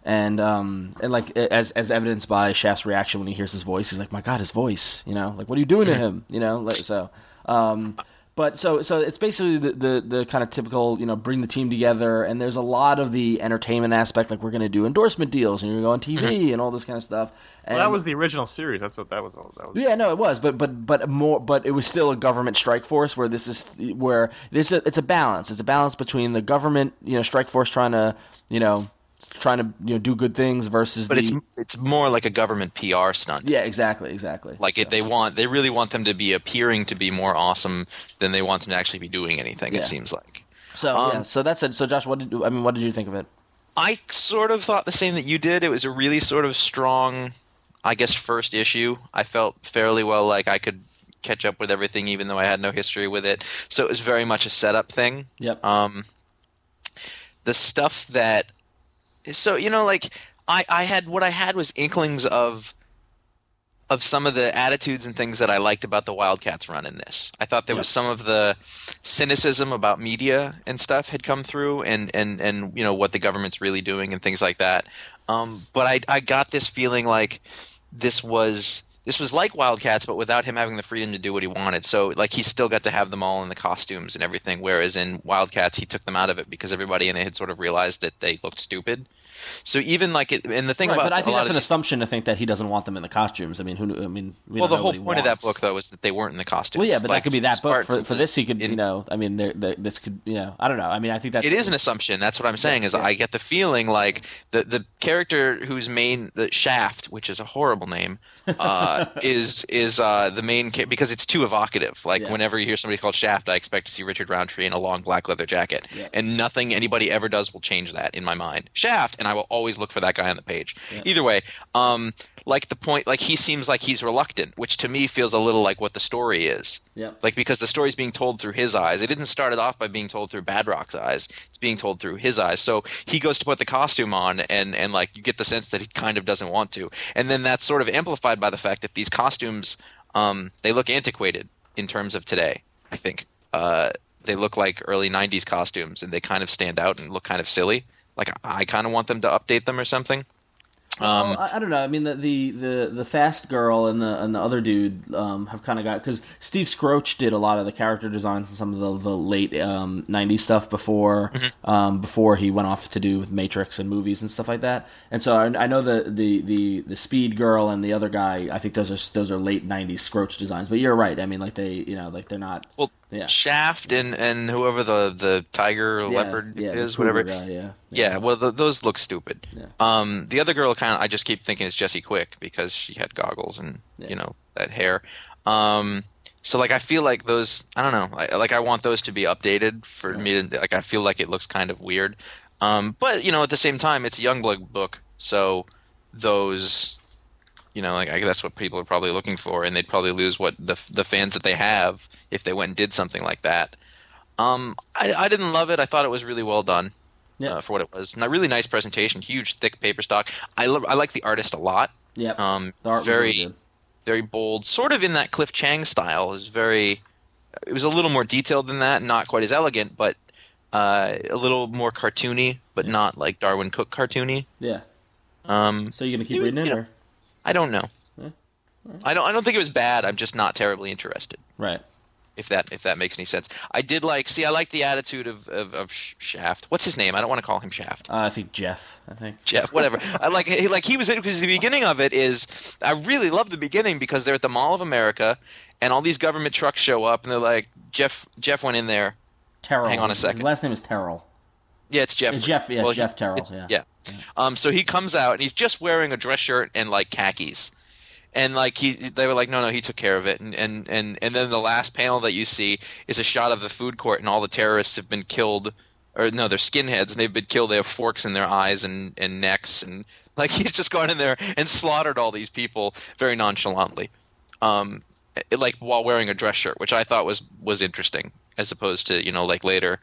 And um, and like as as evidenced by Shaft's reaction when he hears his voice, he's like, "My God, his voice!" You know, like what are you doing Mm-hmm. to him? You know, like so. Um, but so so it's basically the, the the kind of typical you know bring the team together, and there's a lot of the entertainment aspect, like we're going to do endorsement deals, and you're going to go on TV Mm-hmm. and all this kind of stuff. And, Well, that was the original series. That's what that was. All. That was yeah, no, it was, but but but more, but it was still a government strike force. Where this is where this it's a balance. It's a balance between the government, you know, strike force trying to, you know, trying to you know do good things versus But the it's it's more like a government PR stunt. yeah, exactly, exactly. Like it, they want, they really want them to be appearing to be more awesome than they want them to actually be doing anything. Yeah. It seems like. so um, yeah, so that's it. So Josh, what did I mean? What did you think of it? I sort of thought the same that you did. It was a really sort of strong, I guess, first issue. I felt fairly well like I could catch up with everything, even though I had no history with it. So it was very much a setup thing. Yep. Um, the stuff that, so you know, like I, I had what I had was inklings of, of some of the attitudes and things that I liked about the Wildcats run in this. I thought there was some of the cynicism about media and stuff had come through, and and and you know what the government's really doing and things like that. Um, but I I got this feeling like this was this was like Wildcats, but without him having the freedom to do what he wanted. So like he still got to have them all in the costumes and everything, whereas in Wildcats he took them out of it because everybody in it had sort of realized that they looked stupid. So even like it, and the thing Right, about but I think that's an these- assumption to think that he doesn't want them in the costumes. I mean, who? I mean, we well, the whole point of that book though was that they weren't in the costumes. Well, yeah, but Like, that could be that book. For, for this, he could, you know, I mean, there, there, this could, you know, I don't know. I mean, I think that's it is an assumption. That's what I'm saying. Is yeah. I get the feeling like the the character whose main the Shaft, which is a horrible name, uh, (laughs) is is uh, the main ca- because it's too evocative. Like Yeah. whenever you hear somebody called Shaft, I expect to see Richard Roundtree in a long black leather jacket, Yeah. and nothing anybody ever does will change that in my mind. Shaft, and I will always look for that guy on the page. Either way, um, like the point, like he seems like he's reluctant, which to me feels a little like what the story is. Yeah. Like because the story's being told through his eyes. It didn't start it off by being told through Badrock's eyes. It's being told through his eyes. So he goes to put the costume on and and like you get the sense that he kind of doesn't want to. And then that's sort of amplified by the fact that these costumes um they look antiquated in terms of today, I think. Uh they look like early 90s costumes and they kind of stand out and look kind of silly. Like I kind of want them to update them or something. Um, Well, I, I don't know. I mean, the, the the the fast girl and the and the other dude um, have kind of got because Steve Skroce did a lot of the character designs and some of the, the late um, '90s stuff before Mm-hmm. um, before he went off to do with Matrix and movies and stuff like that. And so I, I know the, the the the Speed girl and the other guy. I think those are those are late '90s Skroce designs. But you're right. I mean, like they you know like they're not. well, yeah. Shaft and and whoever the the tiger yeah, leopard yeah, is, whatever. guy, yeah. Yeah, well, th those look stupid. Um, the other girl kind of, I just keep thinking is Jesse Quick because she had goggles and you know that hair. Um, so like I feel like those, I don't know, I, like I want those to be updated for me to like I feel like it looks kind of weird. Um, but you know at the same time it's a Youngblood book, so those, you know, like I, that's what people are probably looking for, and they'd probably lose what the the fans that they have if they went and did something like that. Um, I, I didn't love it. I thought it was really well done Yeah. uh, for what it was. And a really nice presentation, huge, thick paper stock. I lo- I like the artist a lot. Yep. Um, the art very really very bold, sort of in that Cliff Chiang style. It was very. It was a little more detailed than that, not quite as elegant, but uh, a little more cartoony, but not like Darwyn Cooke cartoony. Yeah. Um, So you're gonna keep was- reading it, you know- or I don't know. I don't. I don't think it was bad. I'm just not terribly interested. right? If that if that makes any sense. I did like. See, I like the attitude of of, of Shaft. What's his name? I don't want to call him Shaft. Uh, I think Jeff. I think. Jeff, whatever. I like he, like he was because the beginning of it is I really love the beginning because they're at the Mall of America and all these government trucks show up and they're like Jeff Jeff went in there. Terrell. Hang on a second. His last name is Terrell. Yeah, it's Jeff. It's Jeff- yeah, he- Jeff Terrell, it's- yeah. Um, so he comes out and he's just wearing a dress shirt and like khakis. And like he, they were like, no, no, he took care of it. And, and and and then the last panel that you see is a shot of the food court, and all the terrorists have been killed, or no, they're skinheads, and they've been killed. They have forks in their eyes and and necks, and like (laughs) he's just gone in there and slaughtered all these people very nonchalantly, um, like while wearing a dress shirt, which I thought was was interesting, as opposed to you know like later,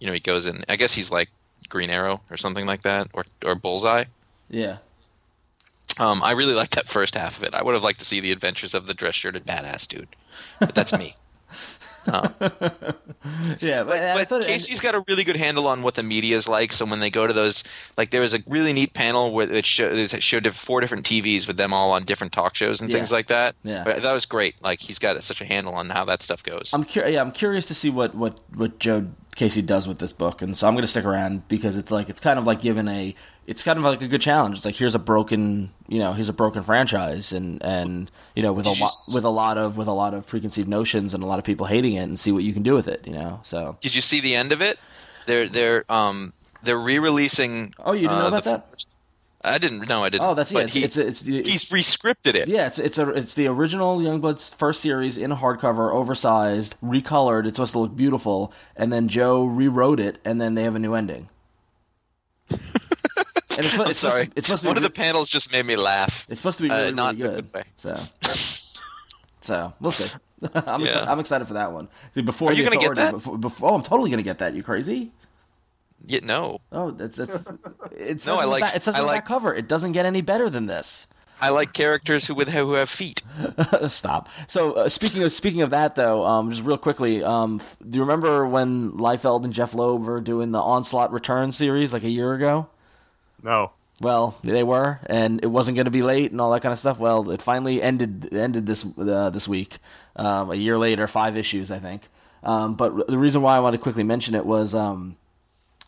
you know he goes in. I guess he's like Green Arrow or something like that, or or Bullseye. Yeah. Um, I really liked that first half of it. I would have liked to see the adventures of the dress shirted badass dude, but that's me. (laughs) Um, Yeah, but, I but thought Casey's got a really good handle on what the media is like. So when they go to those, like there was a really neat panel where it showed, it showed four different TVs with them all on different talk shows and Yeah. things like that. Yeah. But that was great. Like he's got such a handle on how that stuff goes. I'm cur- yeah, I'm curious to see what what what Joe Casey does with this book, and so I'm going to stick around because it's like it's kind of like given a it's kind of like a good challenge. It's like here's a broken you know here's a broken franchise, and and you know with a Did lot with a lot of with a lot of preconceived notions and a lot of people hating it, and see what you can do with it. You know, so Did you see the end of it? They're they're um they're re-releasing. Oh, you didn't know uh, about the that? I didn't. know. I didn't. oh that's yeah, it's, he- it's it's the he's rescripted it. Yeah, it's it's a it's the original Youngblood's first series in hardcover, oversized, recolored. It's supposed to look beautiful, and then Joe rewrote it, and then they have a new ending. (laughs) and it's, I'm it's sorry. Supposed to, it's supposed to be One of the panels just made me laugh. it's supposed to be uh, really, not really in a good. good way. So, so we'll see. (laughs) I'm Yeah. excited, I'm excited for that one. See, before Are you the gonna get that? Before, before, oh, I'm totally gonna get that. You crazy? Yeah, no. Oh, that's that's. (laughs) It No, I like- back, it says I on like- back cover. It doesn't get any better than this. I like characters who with who have feet. (laughs) Stop. So uh, speaking of speaking of that though, um, just real quickly, um, f- do you remember when Liefeld and Jeph Loeb were doing the Onslaught Return series like a year ago? No. Well, they were, and it wasn't going to be late and all that kind of stuff. Well, it finally ended ended this uh, this week, um, a year later, five issues, I think. Um, but the reason why I wanted to quickly mention it was, um,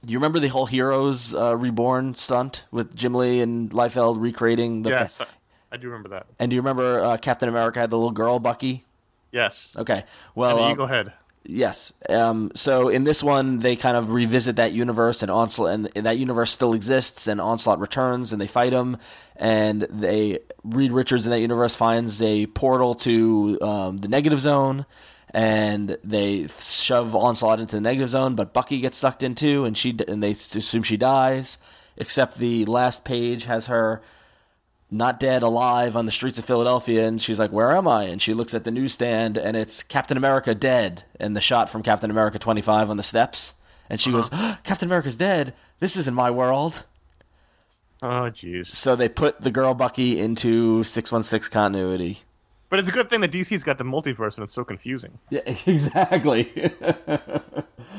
do you remember the whole Heroes uh, Reborn stunt with Jim Lee and Liefeld recreating the? Yes, I, I do remember that. and do you remember uh, Captain America had the little girl Bucky? Yes. Okay, well, and um, eagle head. Yes. Um, so in this one, they kind of revisit that universe, and onslaught, and that universe still exists, and onslaught returns, and they fight him, and they Reed Richards in that universe finds a portal to um, the negative zone, and they shove onslaught into the negative zone, but Bucky gets sucked in too, and she and they assume she dies. Except the last page has her not dead, alive on the streets of Philadelphia, and she's like, "Where am I?" And she looks at the newsstand, and it's Captain America dead, and the shot from Captain America 25 on the steps, and she goes, uh-huh. "Captain America's dead. This isn't my world." Oh, jeez. So they put the girl Bucky into 616 continuity. But it's a good thing that DC's got the multiverse and it's so confusing. Yeah, (laughs) exactly. (laughs)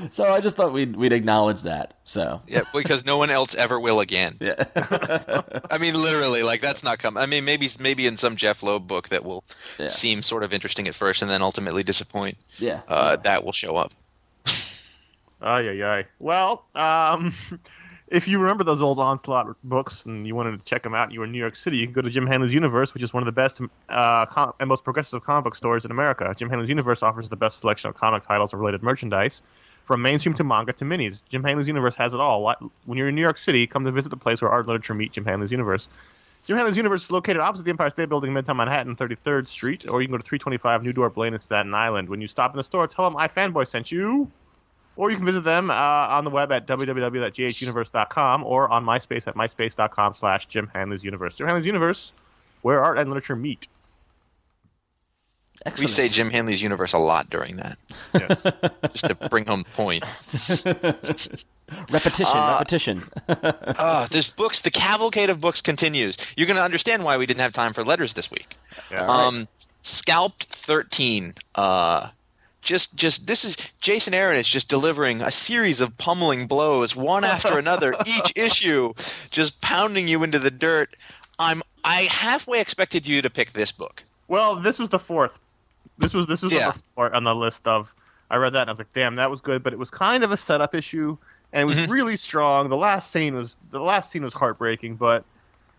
So I just thought we'd we'd acknowledge that. So Yeah, because no one else ever will again. yeah, (laughs) I mean, literally, like that's not coming. I mean, maybe maybe in some Jeph Loeb book that will Yeah. seem sort of interesting at first and then ultimately disappoint. yeah. Uh, that will show up. Ay, ay, ay. Well, um, if you remember those old Onslaught books and you wanted to check them out and you were in New York City, you can go to Jim Hanley's Universe, which is one of the best uh, com- and most progressive comic book stores in America. Jim Hanley's Universe offers the best selection of comic titles and related merchandise, from mainstream to manga to minis. Jim Hanley's Universe has it all. When you're in New York City, come to visit the place where art and literature meet Jim Hanley's Universe. Jim Hanley's Universe is located opposite the Empire State Building in Midtown Manhattan, 33rd Street, or you can go to 325 New Dorp Lane in Staten Island. When you stop in the store, tell them I Fanboy sent you. Or you can visit them uh, on the web at www.jhuniverse.com or on MySpace at myspace.com slash Jim Hanley's Universe. Jim Hanley's Universe, where art and literature meet. We say Jim Hanley's universe a lot during that, Yes. (laughs) just to bring home the point. (laughs) repetition, Uh, repetition. (laughs) Oh, there's books. The cavalcade of books continues. You're going to understand why we didn't have time for letters this week. Yeah. Um, Scalped 13. Uh, just, just this is Jason Aaron is just delivering a series of pummeling blows, one after another, (laughs) each issue, just pounding you into the dirt. I'm, I halfway expected you to pick this book. Well, this was the fourth. This was this was Yeah. the fourth on the list of. I read that and I was like, damn, that was good, but it was kind of a setup issue, and it was Mhm. really strong. The last scene was the last scene was heartbreaking, but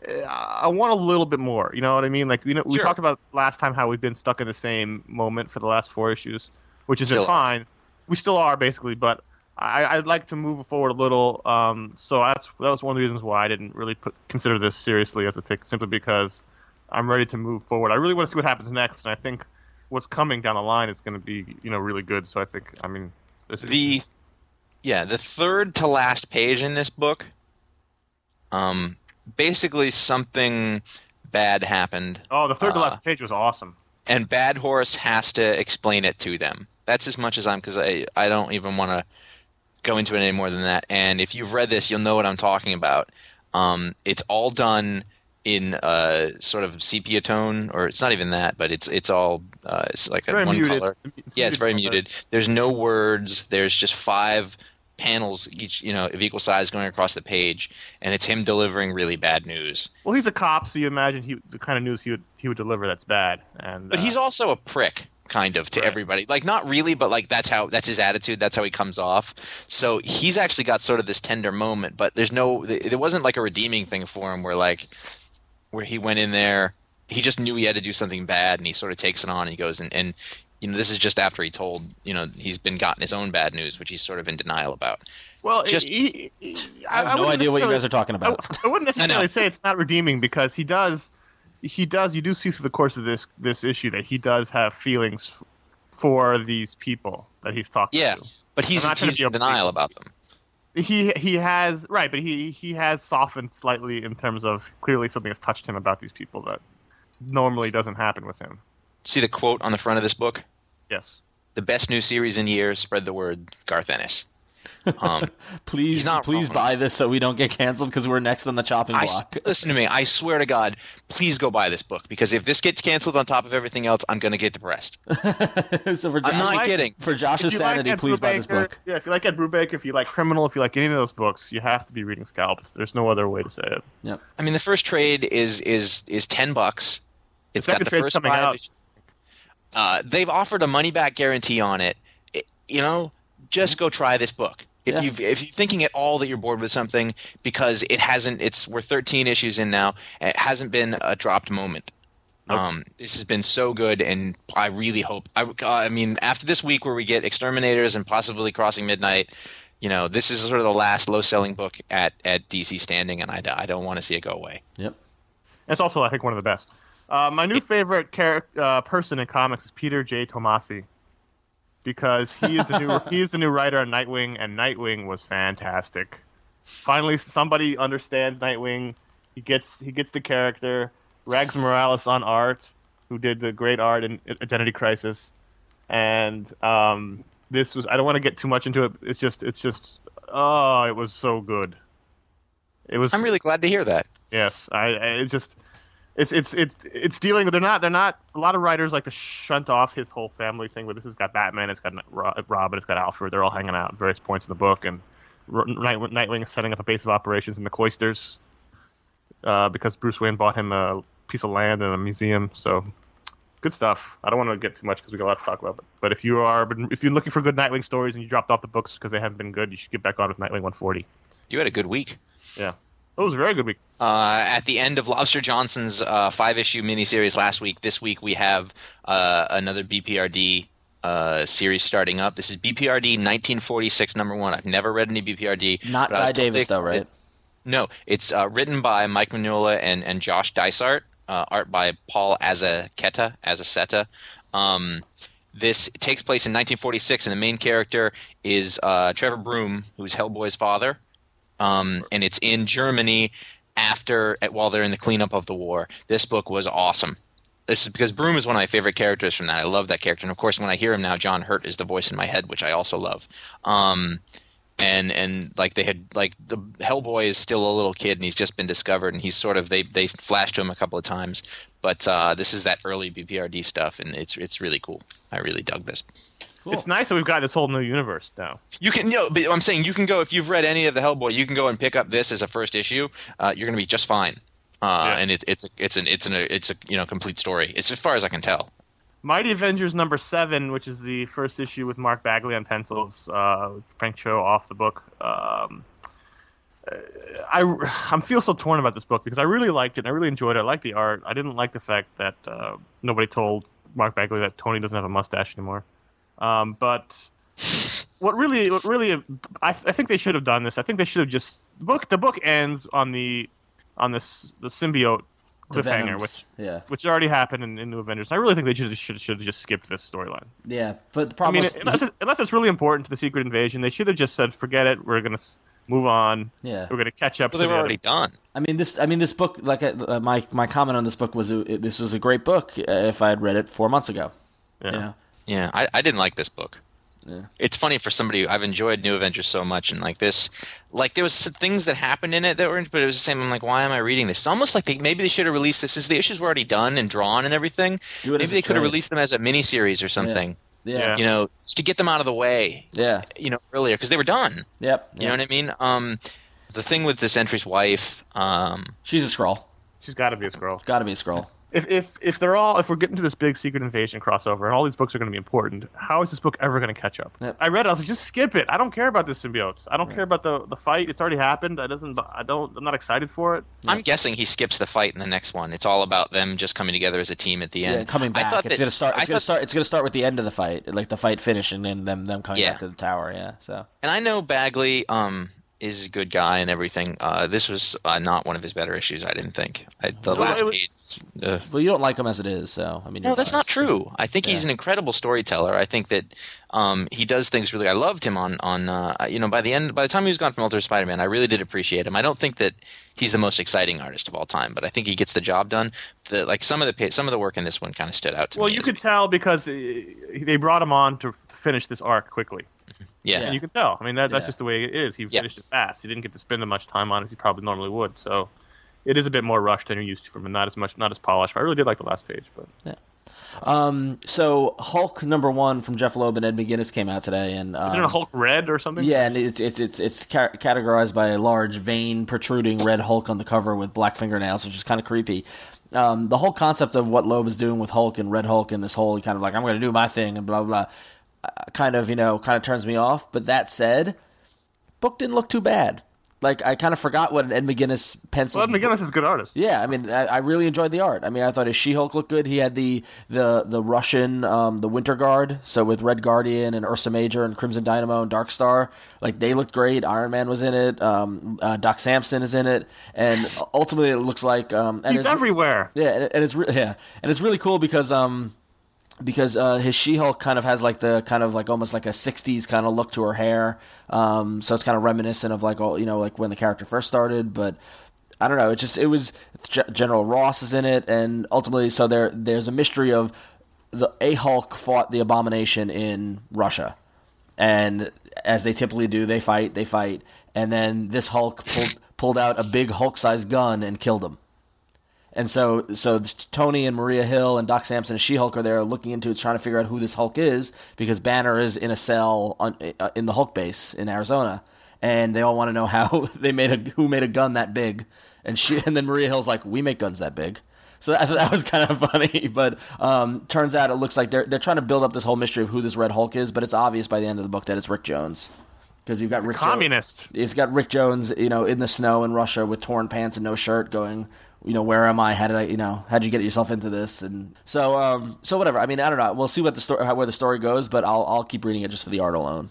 uh, I want a little bit more. You know what I mean? Like you know, we talked about last time how we've been stuck in the same moment for the last four issues, which is Still are. fine. We still are basically, but I, I'd like to move forward a little. Um, so that's that was one of the reasons why I didn't really put consider this seriously as a pick, simply because I'm ready to move forward. I really want to see what happens next, and I think what's coming down the line is going to be you know really good. So I think I mean this is, the yeah the third to last page in this book um basically something bad happened oh the third to uh, last page was awesome. and bad horse has to explain it to them that's as much as i'm because i i don't even want to go into it any more than that and if you've read this you'll know what i'm talking about um it's all done in a sort of sepia tone or it's not even that but it's it's all uh, it's like a one muted. color yeah, it's very color. muted. There's no words. There's just five panels each, you know, of equal size going across the page, and it's him delivering really bad news. Well, he's a cop, so you imagine he the kind of news he would he would deliver that's bad. And But uh, he's also a prick, kind of, to Right. everybody. Like not really, but like that's how that's his attitude. That's how he comes off. So he's actually got sort of this tender moment, but there's no, there wasn't like a redeeming thing for him where like where he went in there. He just knew he had to do something bad, and he sort of takes it on. And he goes and, and you know this is just after he told you know he's been gotten his own bad news, which he's sort of in denial about. well, just- he, he, I have no idea what you guys are talking about. I, I wouldn't (laughs) I necessarily say it's not redeeming because he does, he does. You do see through the course of this this issue that he does have feelings for these people that he's talking Yeah, to. but he's not trying to he's in denial about them. He he has right, but he he has softened slightly in terms of clearly something has touched him about these people that normally doesn't happen with him. See the quote on the front of this book? Yes. The best new series in years. Spread the word. Garth Ennis. (laughs) Um, Please, not please wrong. buy this so we don't get canceled because we're next on the chopping I, block. (laughs) listen to me. I swear to God, please go buy this book because if this gets canceled on top of everything else, I'm going to get depressed. so for I'm not like- kidding. for Josh's If you like sanity, Ed please buy this book. Yeah, if you like Ed Brubaker, if you like Criminal, if you like any of those books, you have to be reading Scalps. There's no other way to say it. Yep. I mean, the first trade is is is ten bucks. It's second got the first coming five. out. Uh, they've offered a money back guarantee on it. It- You know, just go try this book. If Yeah. you if you're thinking at all that you're bored with something because it hasn't, it's we're 13 issues in now. It hasn't been a dropped moment. Um, this has been so good, and I really hope. I, I mean, after this week where we get Exterminators and possibly Crossing Midnight, you know, this is sort of the last low-selling book at at DC standing, and I, I don't want to see it go away. Yep. It's also, I think, one of the best. Uh, my new favorite char- uh, person in comics is Peter J. Tomasi, because he is the new (laughs) he is the new writer on Nightwing, and Nightwing was fantastic. Finally, somebody understands Nightwing. He gets he gets the character. Rags Morales on art, who did the great art in Identity Crisis, and um, this was I don't want to get too much into it. It's just it's just oh, it was so good. It was I'm really glad to hear that. Yes, I, I it just it's it's it's it's dealing. They're not they're not. A lot of writers like to shunt off his whole family thing. But this has got Batman, it's got Robin, it's got Alfred. They're all hanging out at various points in the book, and Night- Nightwing is setting up a base of operations in the cloisters uh, because Bruce Wayne bought him a piece of land and a museum. So good stuff. I don't want to get too much because we got a lot to talk about. But, but if you are if you're looking for good Nightwing stories and you dropped off the books because they haven't been good, you should get back on with Nightwing 140. You had a good week. Yeah, it was a very good week. Uh, at the end of Lobster Johnson's uh, five issue miniseries last week, this week we have uh, another BPRD uh, series starting up. This is BPRD 1946 number one. I've never read any BPRD. Not but I was Guy Davis, though, right? excited. No, it's uh, written by Mike Mignola and, and Josh Dysart, uh, art by Paul Azaceta. Azaceta. Um, this takes place in 1946, and the main character is uh, Trevor Broom, who's Hellboy's father. Um, and it's in Germany after while they're in the cleanup of the war. This book was awesome. This is because Broom is one of my favorite characters from that. I love that character, and of course, when I hear him now, John Hurt is the voice in my head, which I also love. Um, and and like they had like the Hellboy is still a little kid, and he's just been discovered, and he's sort of they they flashed to him a couple of times, but uh, this is that early BPRD stuff, and it's it's really cool. I really dug this. It's nice that we've got this whole new universe now. You can, you know, but I'm saying you can go if you've read any of the Hellboy, you can go and pick up this as a first issue. Uh, you're going to be just fine. Uh, Yeah. And it, it's a, it's an it's an it's a you know complete story. It's as far as I can tell. Mighty Avengers number seven, which is the first issue with Mark Bagley on pencils, uh, Frank Cho off the book. Um, uh, I I feel so torn about this book because I really liked it. and I really enjoyed it. I liked the art. I didn't like the fact that uh, nobody told Mark Bagley that Tony doesn't have a mustache anymore. Um, but what really, what really, I, I think they should have done this. I think they should have just book. The book ends on the on this the symbiote cliffhanger, Venoms. which yeah, which already happened in, in New Avengers. I really think they should should should have just skipped this storyline. yeah. But the problem I problem mean, is, unless, it, unless it's really important to the Secret Invasion, they should have just said, "Forget it. We're gonna move on. Yeah. we're gonna catch up." Well, to they were the already done. I mean this. I mean this book. Like uh, my my comment on this book was, it, this was a great book uh, if I had read it four months ago. Yeah. You know? Yeah, I, I didn't like this book. Yeah. It's funny for somebody I've enjoyed New Avengers so much, and like this, like there was some things that happened in it that were, but it was the same. I'm like, why am I reading this? It's almost like they maybe they should have released this. Since the issues were already done and drawn and everything, maybe they could have released them as a miniseries or something. Yeah. Yeah. You know, just to get them out of the way. Yeah. You know, earlier because they were done. Yep. You know what I mean? Um, the thing with the Sentry's wife, um, She's a Skrull. She's got to be a Skrull. Got to be a Skrull. If if if they're all if we're getting to this big Secret Invasion crossover and all these books are going to be important, how is this book ever going to catch up? Yep. I read it. I was like, just skip it. I don't care about the symbiotes. I don't care about the the fight. It's already happened. I doesn't. I don't. I'm not excited for it. I'm guessing he skips the fight in the next one. It's all about them just coming together as a team at the end. Yeah, coming back. I thought it's that- gonna start. It's gonna start. It's gonna start with the end of the fight, like the fight finishing, and then them coming Yeah. back to the tower. Yeah. So And I know Bagley um, is a good guy and everything. Uh, this was uh, not one of his better issues, I didn't think. I, the last was- page. Uh, well, you don't like him as it is. So I mean, no, that's not true. I think he's an incredible storyteller. I think that um, he does things really. I loved him on on uh, you know by the end by the time he was gone from Ultimate Spider-Man, I really did appreciate him. I don't think that he's the most exciting artist of all time, but I think he gets the job done. The, like some of the some of the work in this one kind of stood out to Well, me. you could tell because uh, they brought him on to finish this arc quickly. Yeah. And you can tell. I mean, that, that's Yeah. just the way it is. He Yeah. finished it fast. He didn't get to spend as much time on it as he probably normally would. So it is a bit more rushed than you're used to from him. Not as much, not as polished. But I really did like the last page. But yeah. Um, so Hulk number one from Jeph Loeb and Ed McGuinness came out today, and um, is it a Hulk Red or something? Yeah, and it's it's it's it's ca- categorized by a large vein protruding red Hulk on the cover with black fingernails, which is kind of creepy. Um, the whole concept of what Loeb is doing with Hulk and Red Hulk and this whole kind of like I'm going to do my thing and blah blah, kind of you know kind of turns me off. But that said, book didn't look too bad. Like I kind of forgot what an Ed McGuinness pencil. Well, Ed McGuinness is a good artist. Yeah, I mean, I, I really enjoyed the art. I mean, I thought his She-Hulk looked good. He had the the the Russian, um, the Winter Guard, so with Red Guardian and Ursa Major and Crimson Dynamo and Dark Star, like they looked great. Iron Man was in it. Um, uh, Doc Samson is in it, and ultimately it looks like um, and He's everywhere. yeah, and, and it's re- (laughs) yeah, and it's really cool because um because uh, his She-Hulk kind of has like the kind of like almost like a '60s kind of look to her hair, um, so it's kind of reminiscent of like all you know like when the character first started. But I don't know, it just it was G- General Ross is in it, and ultimately, so there there's a mystery of the a Hulk fought the Abomination in Russia, and as they typically do, they fight, they fight, and then this Hulk pulled pulled out a big Hulk-sized gun and killed him And so, so Tony and Maria Hill and Doc Samson and She-Hulk are there looking into it, trying to figure out who this Hulk is because Banner is in a cell on, uh, in the Hulk base in Arizona, and they all want to know how (laughs) they made a who made a gun that big. And she and then Maria Hill's like, "We make guns that big." So that, that was kind of (laughs) funny, but um, turns out it looks like they're they're trying to build up this whole mystery of who this Red Hulk is, but it's obvious by the end of the book that it's Rick Jones because you've got Rick communist. Jones. He's got Rick Jones, you know, in the snow in Russia with torn pants and no shirt, going, you know, where am I? How did I, you know, how'd you get yourself into this? And so, um, so whatever. I mean, I don't know. We'll see what the story, where the story goes, but I'll I'll keep reading it just for the art alone.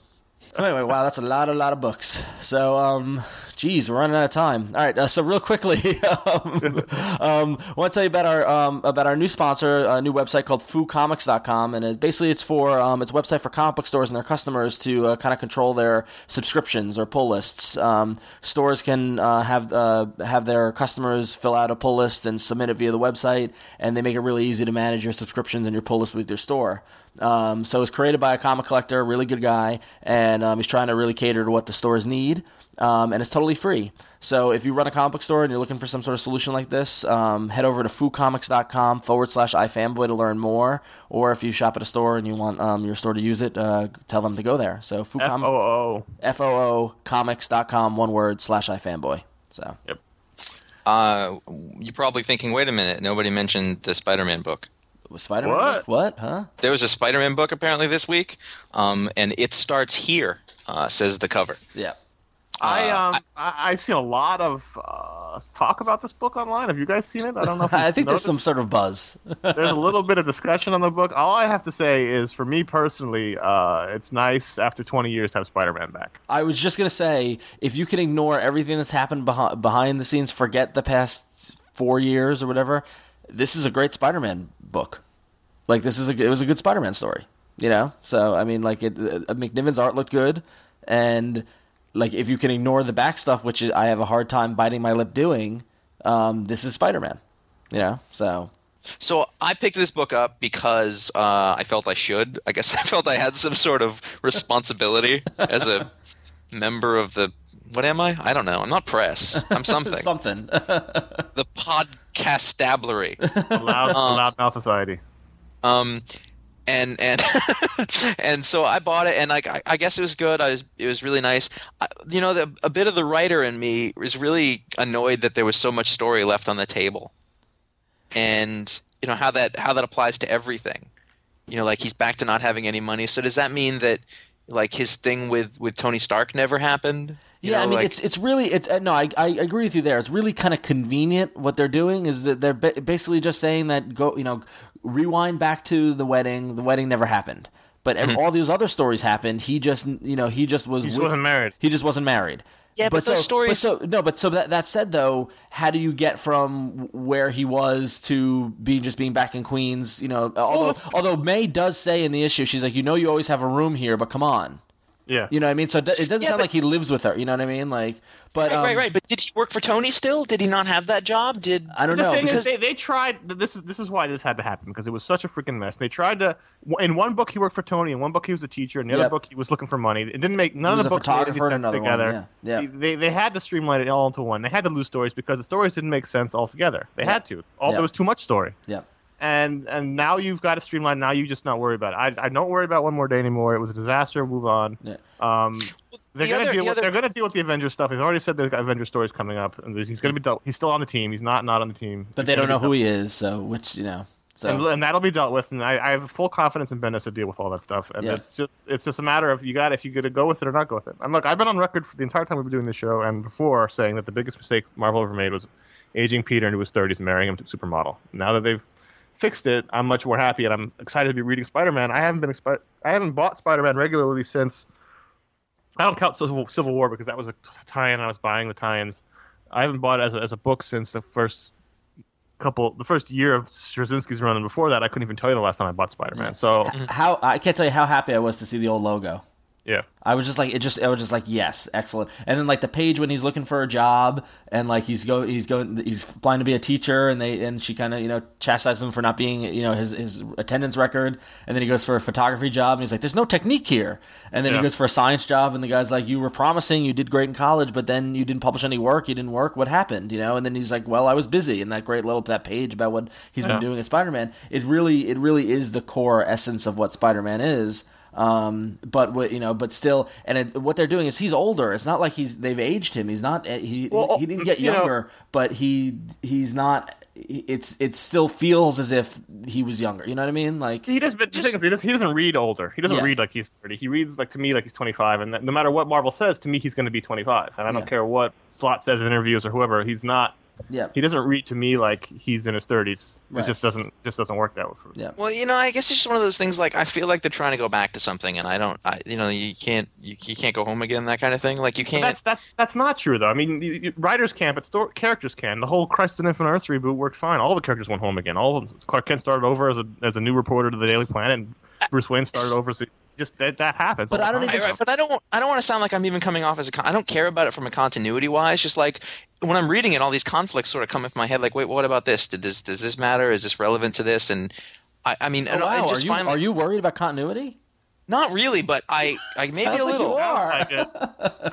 Anyway, wow, that's a lot, a lot of books. So, um, Geez, we're running out of time. All right, uh, so real quickly, (laughs) um, um, I want to tell you about our um, about our new sponsor, a new website called FooComics.com, and it, basically it's for um, it's a website for comic book stores and their customers to uh, kind of control their subscriptions or pull lists. Um, stores can uh, have uh, have their customers fill out a pull list and submit it via the website, and they make it really easy to manage your subscriptions and your pull list with your store. Um, so it's created by a comic collector, really good guy, and he's trying to really cater to what the stores need um, and it's totally free. So if you run a comic book store and you're looking for some sort of solution like this, um, head over to foocomics.com forward slash ifanboy to learn more. Or if you shop at a store and you want um, your store to use it, uh, tell them to go there. So F O O F O O comics.com one word slash ifanboy. So yep. Uh, you're probably thinking, wait a minute, nobody mentioned the Spider-Man book. Spider-Man what? book? What? Huh? There was a Spider-Man book apparently this week, um, and it starts here. Uh, says the cover. Yeah. I Uh, um I, I've seen a lot of uh, talk about this book online. Have you guys seen it? I don't know. If (laughs) I think there's some sort of buzz. (laughs) there's a little bit of discussion on the book. All I have to say is, for me personally, uh, it's nice after 20 years to have Spider-Man back. I was just gonna say, if you can ignore everything that's happened behind behind the scenes, forget the past four years or whatever, this is a great Spider-Man book. Like this is a it was a good Spider-Man story, you know. So I mean, like it, uh, McNiven's art looked good, and like if you can ignore the back stuff, which I have a hard time biting my lip doing, um, this is Spider-Man, you know. So So I picked this book up because uh, I felt I should. I guess (laughs) I felt I had some sort of responsibility as a member of the. What am I? I don't know. I'm not press. I'm something. (laughs) something. (laughs) the podcast stablery. The loud, the loudmouth society. Um, and and (laughs) and so I bought it, and like I, I guess it was good. I was it was really nice. I, you know, the, a bit of the writer in me was really annoyed that there was so much story left on the table, and you know how that how that applies to everything. You know, like he's back to not having any money. So does that mean that like his thing with with Tony Stark never happened? You yeah, know, I mean, like- it's it's really it's uh, no, I, I agree with you there. It's really kind of convenient what they're doing is that they're ba- basically just saying that go you know rewind back to the wedding. The wedding never happened, but ev- mm-hmm. all these other stories happened. He just you know he just was He just with- wasn't married. He just wasn't married. Yeah, but those so, stories- But so no, but so that that said though, how do you get from where he was to being just being back in Queens? You know, although although May does say in the issue, she's like, you know, you always have a room here, but come on. Yeah. You know what I mean? So it doesn't Yeah, sound but- like he lives with her. You know what I mean? Like, but right, um, right, right. But did he work for Tony still? Did he not have that job? Did I don't the know thing because is, they, they tried. This is this is why this had to happen because it was such a freaking mess. They tried to. In one book, he worked for Tony. In one book, he was a teacher. In the other book, he was looking for money. It didn't make none He was of the a books made any photographer sense another one, together. yeah, yeah. They they had to streamline it all into one. They had to lose stories because the stories didn't make sense altogether. They had to. All Yeah. there was too much story. yeah, And and now you've got to streamline. Now you just not worry about it. I I don't worry about one more day anymore. It was a disaster. Move on. yeah. Um, they're the gonna other- deal. the With, other- They're gonna deal with the Avengers stuff. He's already said the Avengers story's coming up, and he's gonna be dealt. He's still on the team. He's not not on the team. But He's they don't know who he is, so which you know, so and, and that'll be dealt with. And I, I have full confidence in Bendis to deal with all that stuff. And Yeah. it's just it's just a matter of you got if you're gonna go with it or not go with it. And look, I've been on record for the entire time we've been doing this show and before saying that the biggest mistake Marvel ever made was aging Peter into his 30s and marrying him to supermodel. Now that they've fixed it, I'm much more happy and I'm excited to be reading Spider-Man. I haven't been expi- I haven't bought Spider-Man regularly since I don't count Civil, Civil War because that was a tie-in. I was buying the tie-ins. I haven't bought it as a, as a book since the first couple, the first year of Straczynski's run, and before that, I couldn't even tell you the last time I bought Spider-Man. So how I can't tell you how happy I was to see the old logo. Yeah. I was just like, it just, I was just like, yes, excellent. And then like the page when he's looking for a job and like he's go, he's going, he's applying to be a teacher, and they, and she kind of, you know, chastises him for not being, you know, his his attendance record, and then he goes for a photography job, and he's like, there's no technique here, and then he goes for a science job, and the guy's like, you were promising, you did great in college, but then you didn't publish any work, you didn't work, what happened, you know? And then he's like, well, I was busy, and that great little that page about what he's been doing as Spider-Man, it really, it really is the core essence of what Spider-Man is. Um, but what you know, but still, and it, what they're doing is he's older. It's not like he's they've aged him. He's not. He Well, he didn't get you know- younger, but he he's not. It's it still feels as if he was younger. You know what I mean? Like He doesn't. But just, he, doesn't, he doesn't read older. He doesn't Yeah. read like he's thirty. He reads like to me like he's twenty five. And that, no matter what Marvel says to me, he's going to be twenty five. And I don't Yeah. care what Slott says in interviews or whoever. He's not. Yeah, He doesn't read to me like he's in his thirties. Right. It just doesn't. Just doesn't work that way. For yeah. Well, you know, I guess it's just one of those things. Like, I feel like they're trying to go back to something, and I don't. I, you know, you can't. You, you can't go home again. That kind of thing. Like, you can't. that's that's that's not true though. I mean, y- y- writers can, but sto- characters can. The whole Crisis on Infinite Earths reboot worked fine. All the characters went home again. All of them, Clark Kent started over as a as a new reporter to the Daily Planet, and Bruce Wayne started over. As a, just that that happens. But I don't even- I- but I don't. I don't want to sound like I'm even coming off as a. Con- I don't care about it from a continuity wise. Just like when I'm reading it, all these conflicts sort of come into my head. Like, wait, what about this? Did this? Does this matter? Is this relevant to this? And I, I mean, Oh, don't- I wow, are you find, are you worried about continuity? Not really, but I, I maybe Sounds a like you little. are. Like.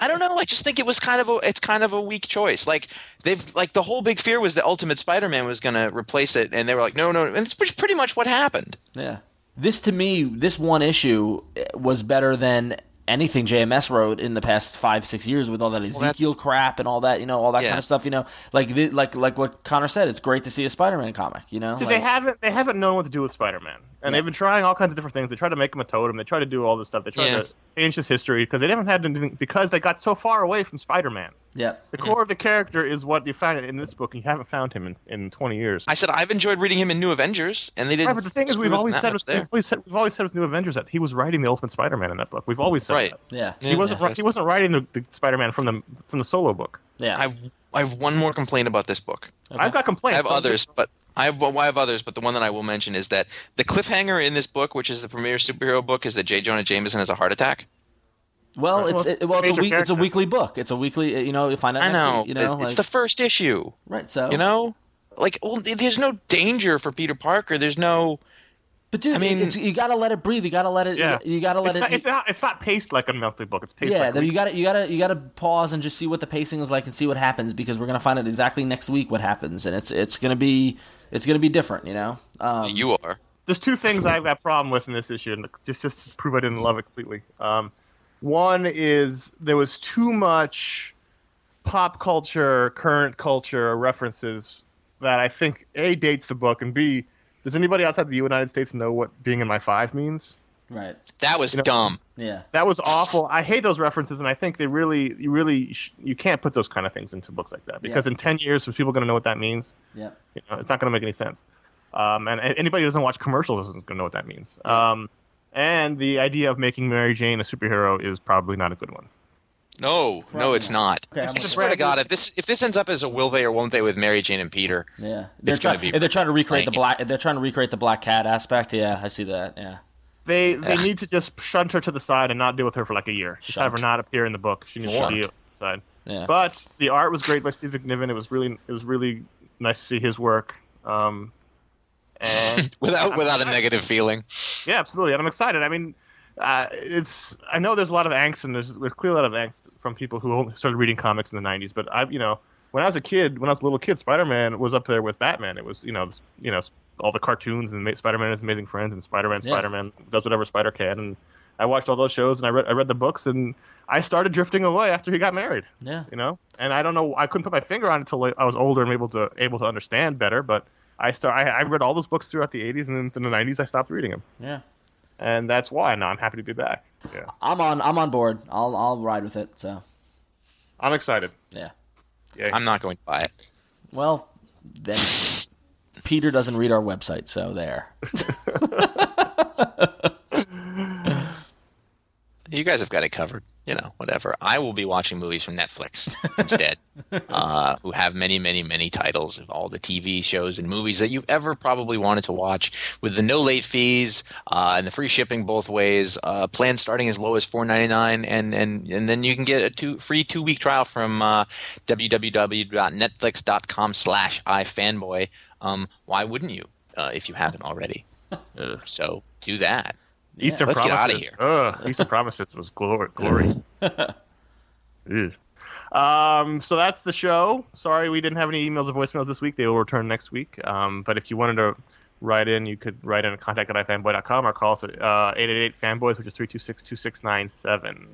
I don't know. I just think it was kind of a. It's kind of a weak choice. Like they've like the whole big fear was the Ultimate Spider-Man was going to replace it, and they were like, no, no, and it's pretty- pretty much what happened. Yeah. This to me, this one issue was better than anything JMS wrote in the past five, six years with all that that's- Ezekiel crap and all that, you know, all that Yeah. kind of stuff. You know, like the, like like what Conor said, it's great to see a Spider-Man comic. You know, Like- they haven't they haven't known what to do with Spider-Man, and they've been trying all kinds of different things. They try to make him a totem. They try to do all this stuff. They try Yeah. to change his history because they haven't had anything because they got so far away from Spider-Man. yeah. The core of the character is what you find in this book. and You haven't found him in, in 20 years. I said I've enjoyed reading him in New Avengers, and they didn't. Right, but the thing is, we've always said, with, we've, always said, we've always said with New Avengers that he was writing the Ultimate Spider-Man in that book. We've always said Right. that. Yeah. He wasn't. Yeah, he wasn't writing the, the Spider-Man from the from the solo book. Yeah. I've I have one more complaint about this book. I've got complaints. I have but- others, but I have well, I have others, but the one that I will mention is that the cliffhanger in this book, which is the premier superhero book, is that J. Jonah Jameson has a heart attack. well, Right. it's Well, it, well, it's a week, it's a weekly book. It's a weekly. uh, You know, you find out. I know, week, you know, it- it's like- the first issue. right. So You know, like well, there's no danger for Peter Parker. There's no. but dude, I mean- it's, you got to let it breathe. You got to let it. Yeah. You, got to let it's it. Not, it's not. It's not paced like a monthly book. It's paced yeah, like you got to you got to you got to pause and just see what the pacing is like and see what happens because we're gonna find out exactly next week what happens and it's it's gonna be it's gonna be different, you know. Um, you are. There's two things I've got problem with in this issue, and just just to prove I didn't love it completely. Um, one is there was too much pop culture, current culture references that I think a dates the book, and b does anybody outside the United States know what being in my five means? Right. That was know- dumb. Yeah. That was awful. I hate those references, and I think they really, you really, sh- you can't put those kind of things into books like that because Yeah. in ten years, are people going to know what that means? Yeah. You know, it's not going to make any sense. Um, and, and anybody who doesn't watch commercials isn't going to know what that means. Um, and the idea of making Mary Jane a superhero is probably not a good one. No, no, it's not. not. Okay, I'm I with swear to God, if this if this ends up as a will they or won't they with Mary Jane and Peter, Yeah. They're It's gonna trying be they're trying to recreate the playing black they're trying to recreate the black cat aspect. Yeah, I see that. Yeah. They they Ugh. need to just shunt her to the side and not deal with her for like a year. Just have her Shunt. not appear in the book. She needs Shunt. to be on the side. Yeah. But the art was great by Steve McNiven. It was really it was really nice to see his work. Um, and (laughs) without without a negative feeling. Yeah, absolutely, and I'm excited. I mean, uh, it's I know there's a lot of angst, and there's there's clearly a lot of angst from people who only started reading comics in the '90s. But I, you know, when I was a kid, when I was a little kid, Spider-Man was up there with Batman. It was you know, you know, all the cartoons and Spider-Man is Amazing Friends and Spider-Man, Yeah. Spider-Man does whatever Spider can, and I watched all those shows and I read I read the books and I started drifting away after he got married. Yeah. You know, and I don't know, I couldn't put my finger on it until I was older and able to able to understand better, but. I start. I, I read all those books throughout the '80s, and then in the '90s, I stopped reading them Yeah. and that's why now I'm happy to be back. Yeah, I'm on I'm on board. I'll I'll ride with it. So, I'm excited. yeah. Yeah, I'm not going to buy it. Well, then Peter doesn't read our website, so there. (laughs) (laughs) You guys have got it covered. You know, whatever. I will be watching movies from Netflix instead, (laughs) uh, who have many, many, many titles of all the TV shows and movies that you've ever probably wanted to watch, with the no late fees uh, and the free shipping both ways. Uh, plans starting as low as four ninety nine, and and and then you can get a two free two week trial from uh, www.netflix.com/slash ifanboy. Um, why wouldn't you uh, if you haven't already? (laughs) so do that. Eastern let's get Promises. outta here. Ugh, Eastern Promises was glory. glory. (laughs) Um, so that's the show. Sorry we didn't have any emails or voicemails this week. They will return next week. Um, but if you wanted to write in, you could write in at contact at ifanboy.com or call us at uh, 888-FANBOYS, which is 326-2697.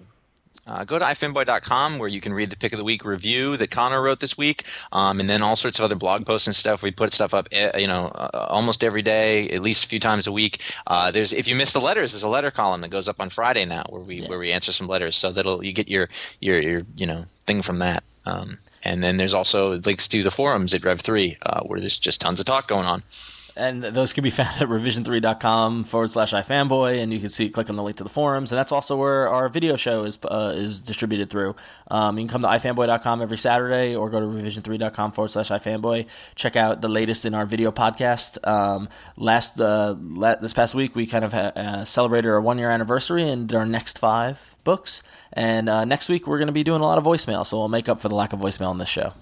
Uh, go to ifanboy.com where you can read the pick of the week review that Conor wrote this week, um, and then all sorts of other blog posts and stuff. We put stuff up, eh, you know, uh, almost every day, at least a few times a week. Uh, there's if you miss the letters, there's a letter column that goes up on Friday now where we where we answer some letters. So that'll you get your your your you know thing from that. Um, and then there's also links to the forums at Rev3 uh, where there's just tons of talk going on. And those can be (laughs) found at revision3.com forward slash ifanboy, and you can see click on the link to the forums, and that's also where our video show is uh, is distributed through. Um, you can come to ifanboy.com every Saturday, or go to revision3.com forward slash ifanboy. Check out the latest in our video podcast. Um, last uh, la- this past week, we kind of ha- uh, celebrated our one year anniversary and our next five books. And uh, next week, we're going to be doing a lot of voicemail, so we'll make up for the lack of voicemail on this show.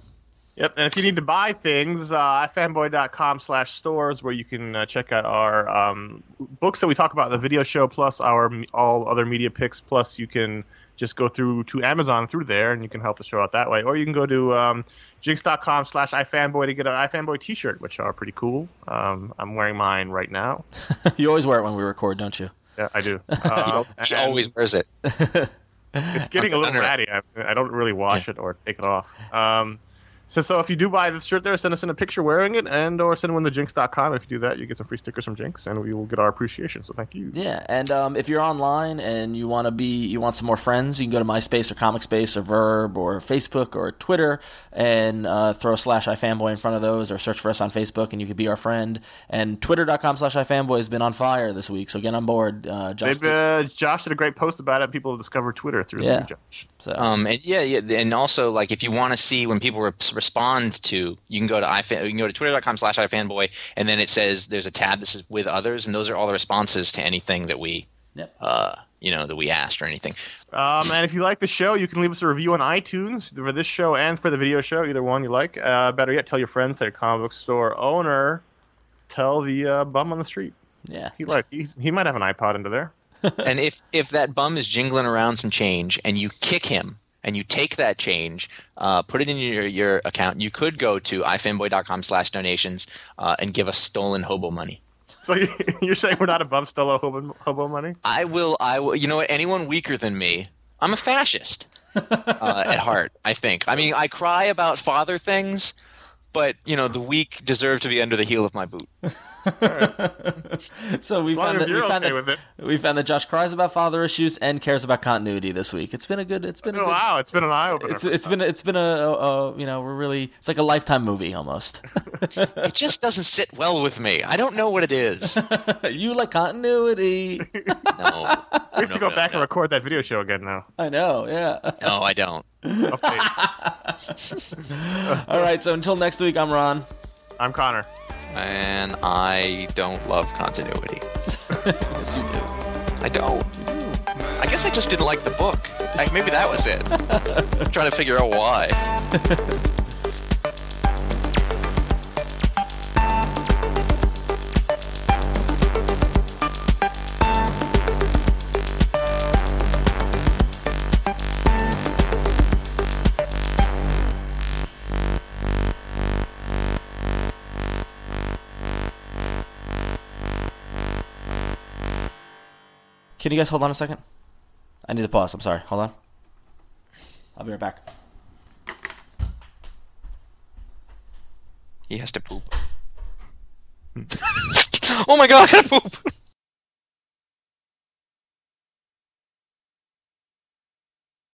Yep, and if you need to buy things, uh, fanboy.com slash stores where you can uh, check out our um, books that we talk about in the video show, plus our all other media picks, plus you can just go through to Amazon through there and you can help the show out that way. Or you can go to um, jinx.com slash ifanboy to get an ifanboy t-shirt, which are pretty cool. Um, I'm wearing mine right now. (laughs) you always wear it when we record, don't you? Yeah, I do. (laughs) Uh, He always wears it. (laughs) it's getting a little ratty. I, I don't really wash it or take it off. Um, so, so if you do buy the shirt there, send us in a picture wearing it, and or send one to jinx.com. If you do that, you get some free stickers from Jinx, and we will get our appreciation. So thank you. Yeah, and um, if you're online and you want to be, you want some more friends, you can go to MySpace or Comic Space or Verb or Facebook or Twitter and uh, throw slash ifanboy in front of those, or search for us on Facebook, and you could be our friend. And Twitter.com slash ifanboy has been on fire this week, so get on board. Uh, Josh, They've, uh, Josh did a great post about it. People have discovered Twitter through Yeah. Josh. so, Um, and yeah, yeah, and also like if you want to see when people re- respond to, you can go to ifan, you can go to twitter.com slash ifanboy, and then it says there's a tab that says with others, and those are all the responses to anything that we, Yep. uh, you know, that we asked or anything. Um, and if you like the show, you can leave us a review on iTunes for this show and for the video show, either one you like. Uh, better yet, tell your friends, tell your comic book store owner, tell the uh, bum on the street. yeah. He like he, he might have an iPod into there. (laughs) and if if that bum is jingling around some change, and you kick him. And you take that change, uh, put it in your, your account. You could go to ifanboy.com slash donations uh, and give us stolen hobo money. So you- (laughs) you're saying we're not above Stella hobo, hobo money? I will. I will. You know what? Anyone weaker than me, I'm a fascist (laughs) uh, at heart. I think. I mean, I cry about father things, but you know, the weak deserve to be under the heel of my boot. (laughs) (laughs) So we found that, we found okay that, with it. we found that Josh cries about father issues and cares about continuity this week. It's been a good. It's been a Oh, good. wow, it's been an eye opener. It's, it's been it's been a, a, a you know we're really it's like a lifetime movie almost. (laughs) It just doesn't sit well with me. I don't know what it is. (laughs) you like continuity? No, we have to go no, back no. and record that video show again now. I know. Yeah. No, I don't. All right. So until next week, I'm Ron. I'm Conor. And I don't love continuity. (laughs) Yes, you do. I don't. I guess I just didn't like the book. Like, maybe that was it. I'm (laughs) trying to figure out why. (laughs) Can you guys hold on a second? I need to pause. I'm sorry. Hold on. I'll be right back. He has to poop. (laughs) oh my god, I gotta poop!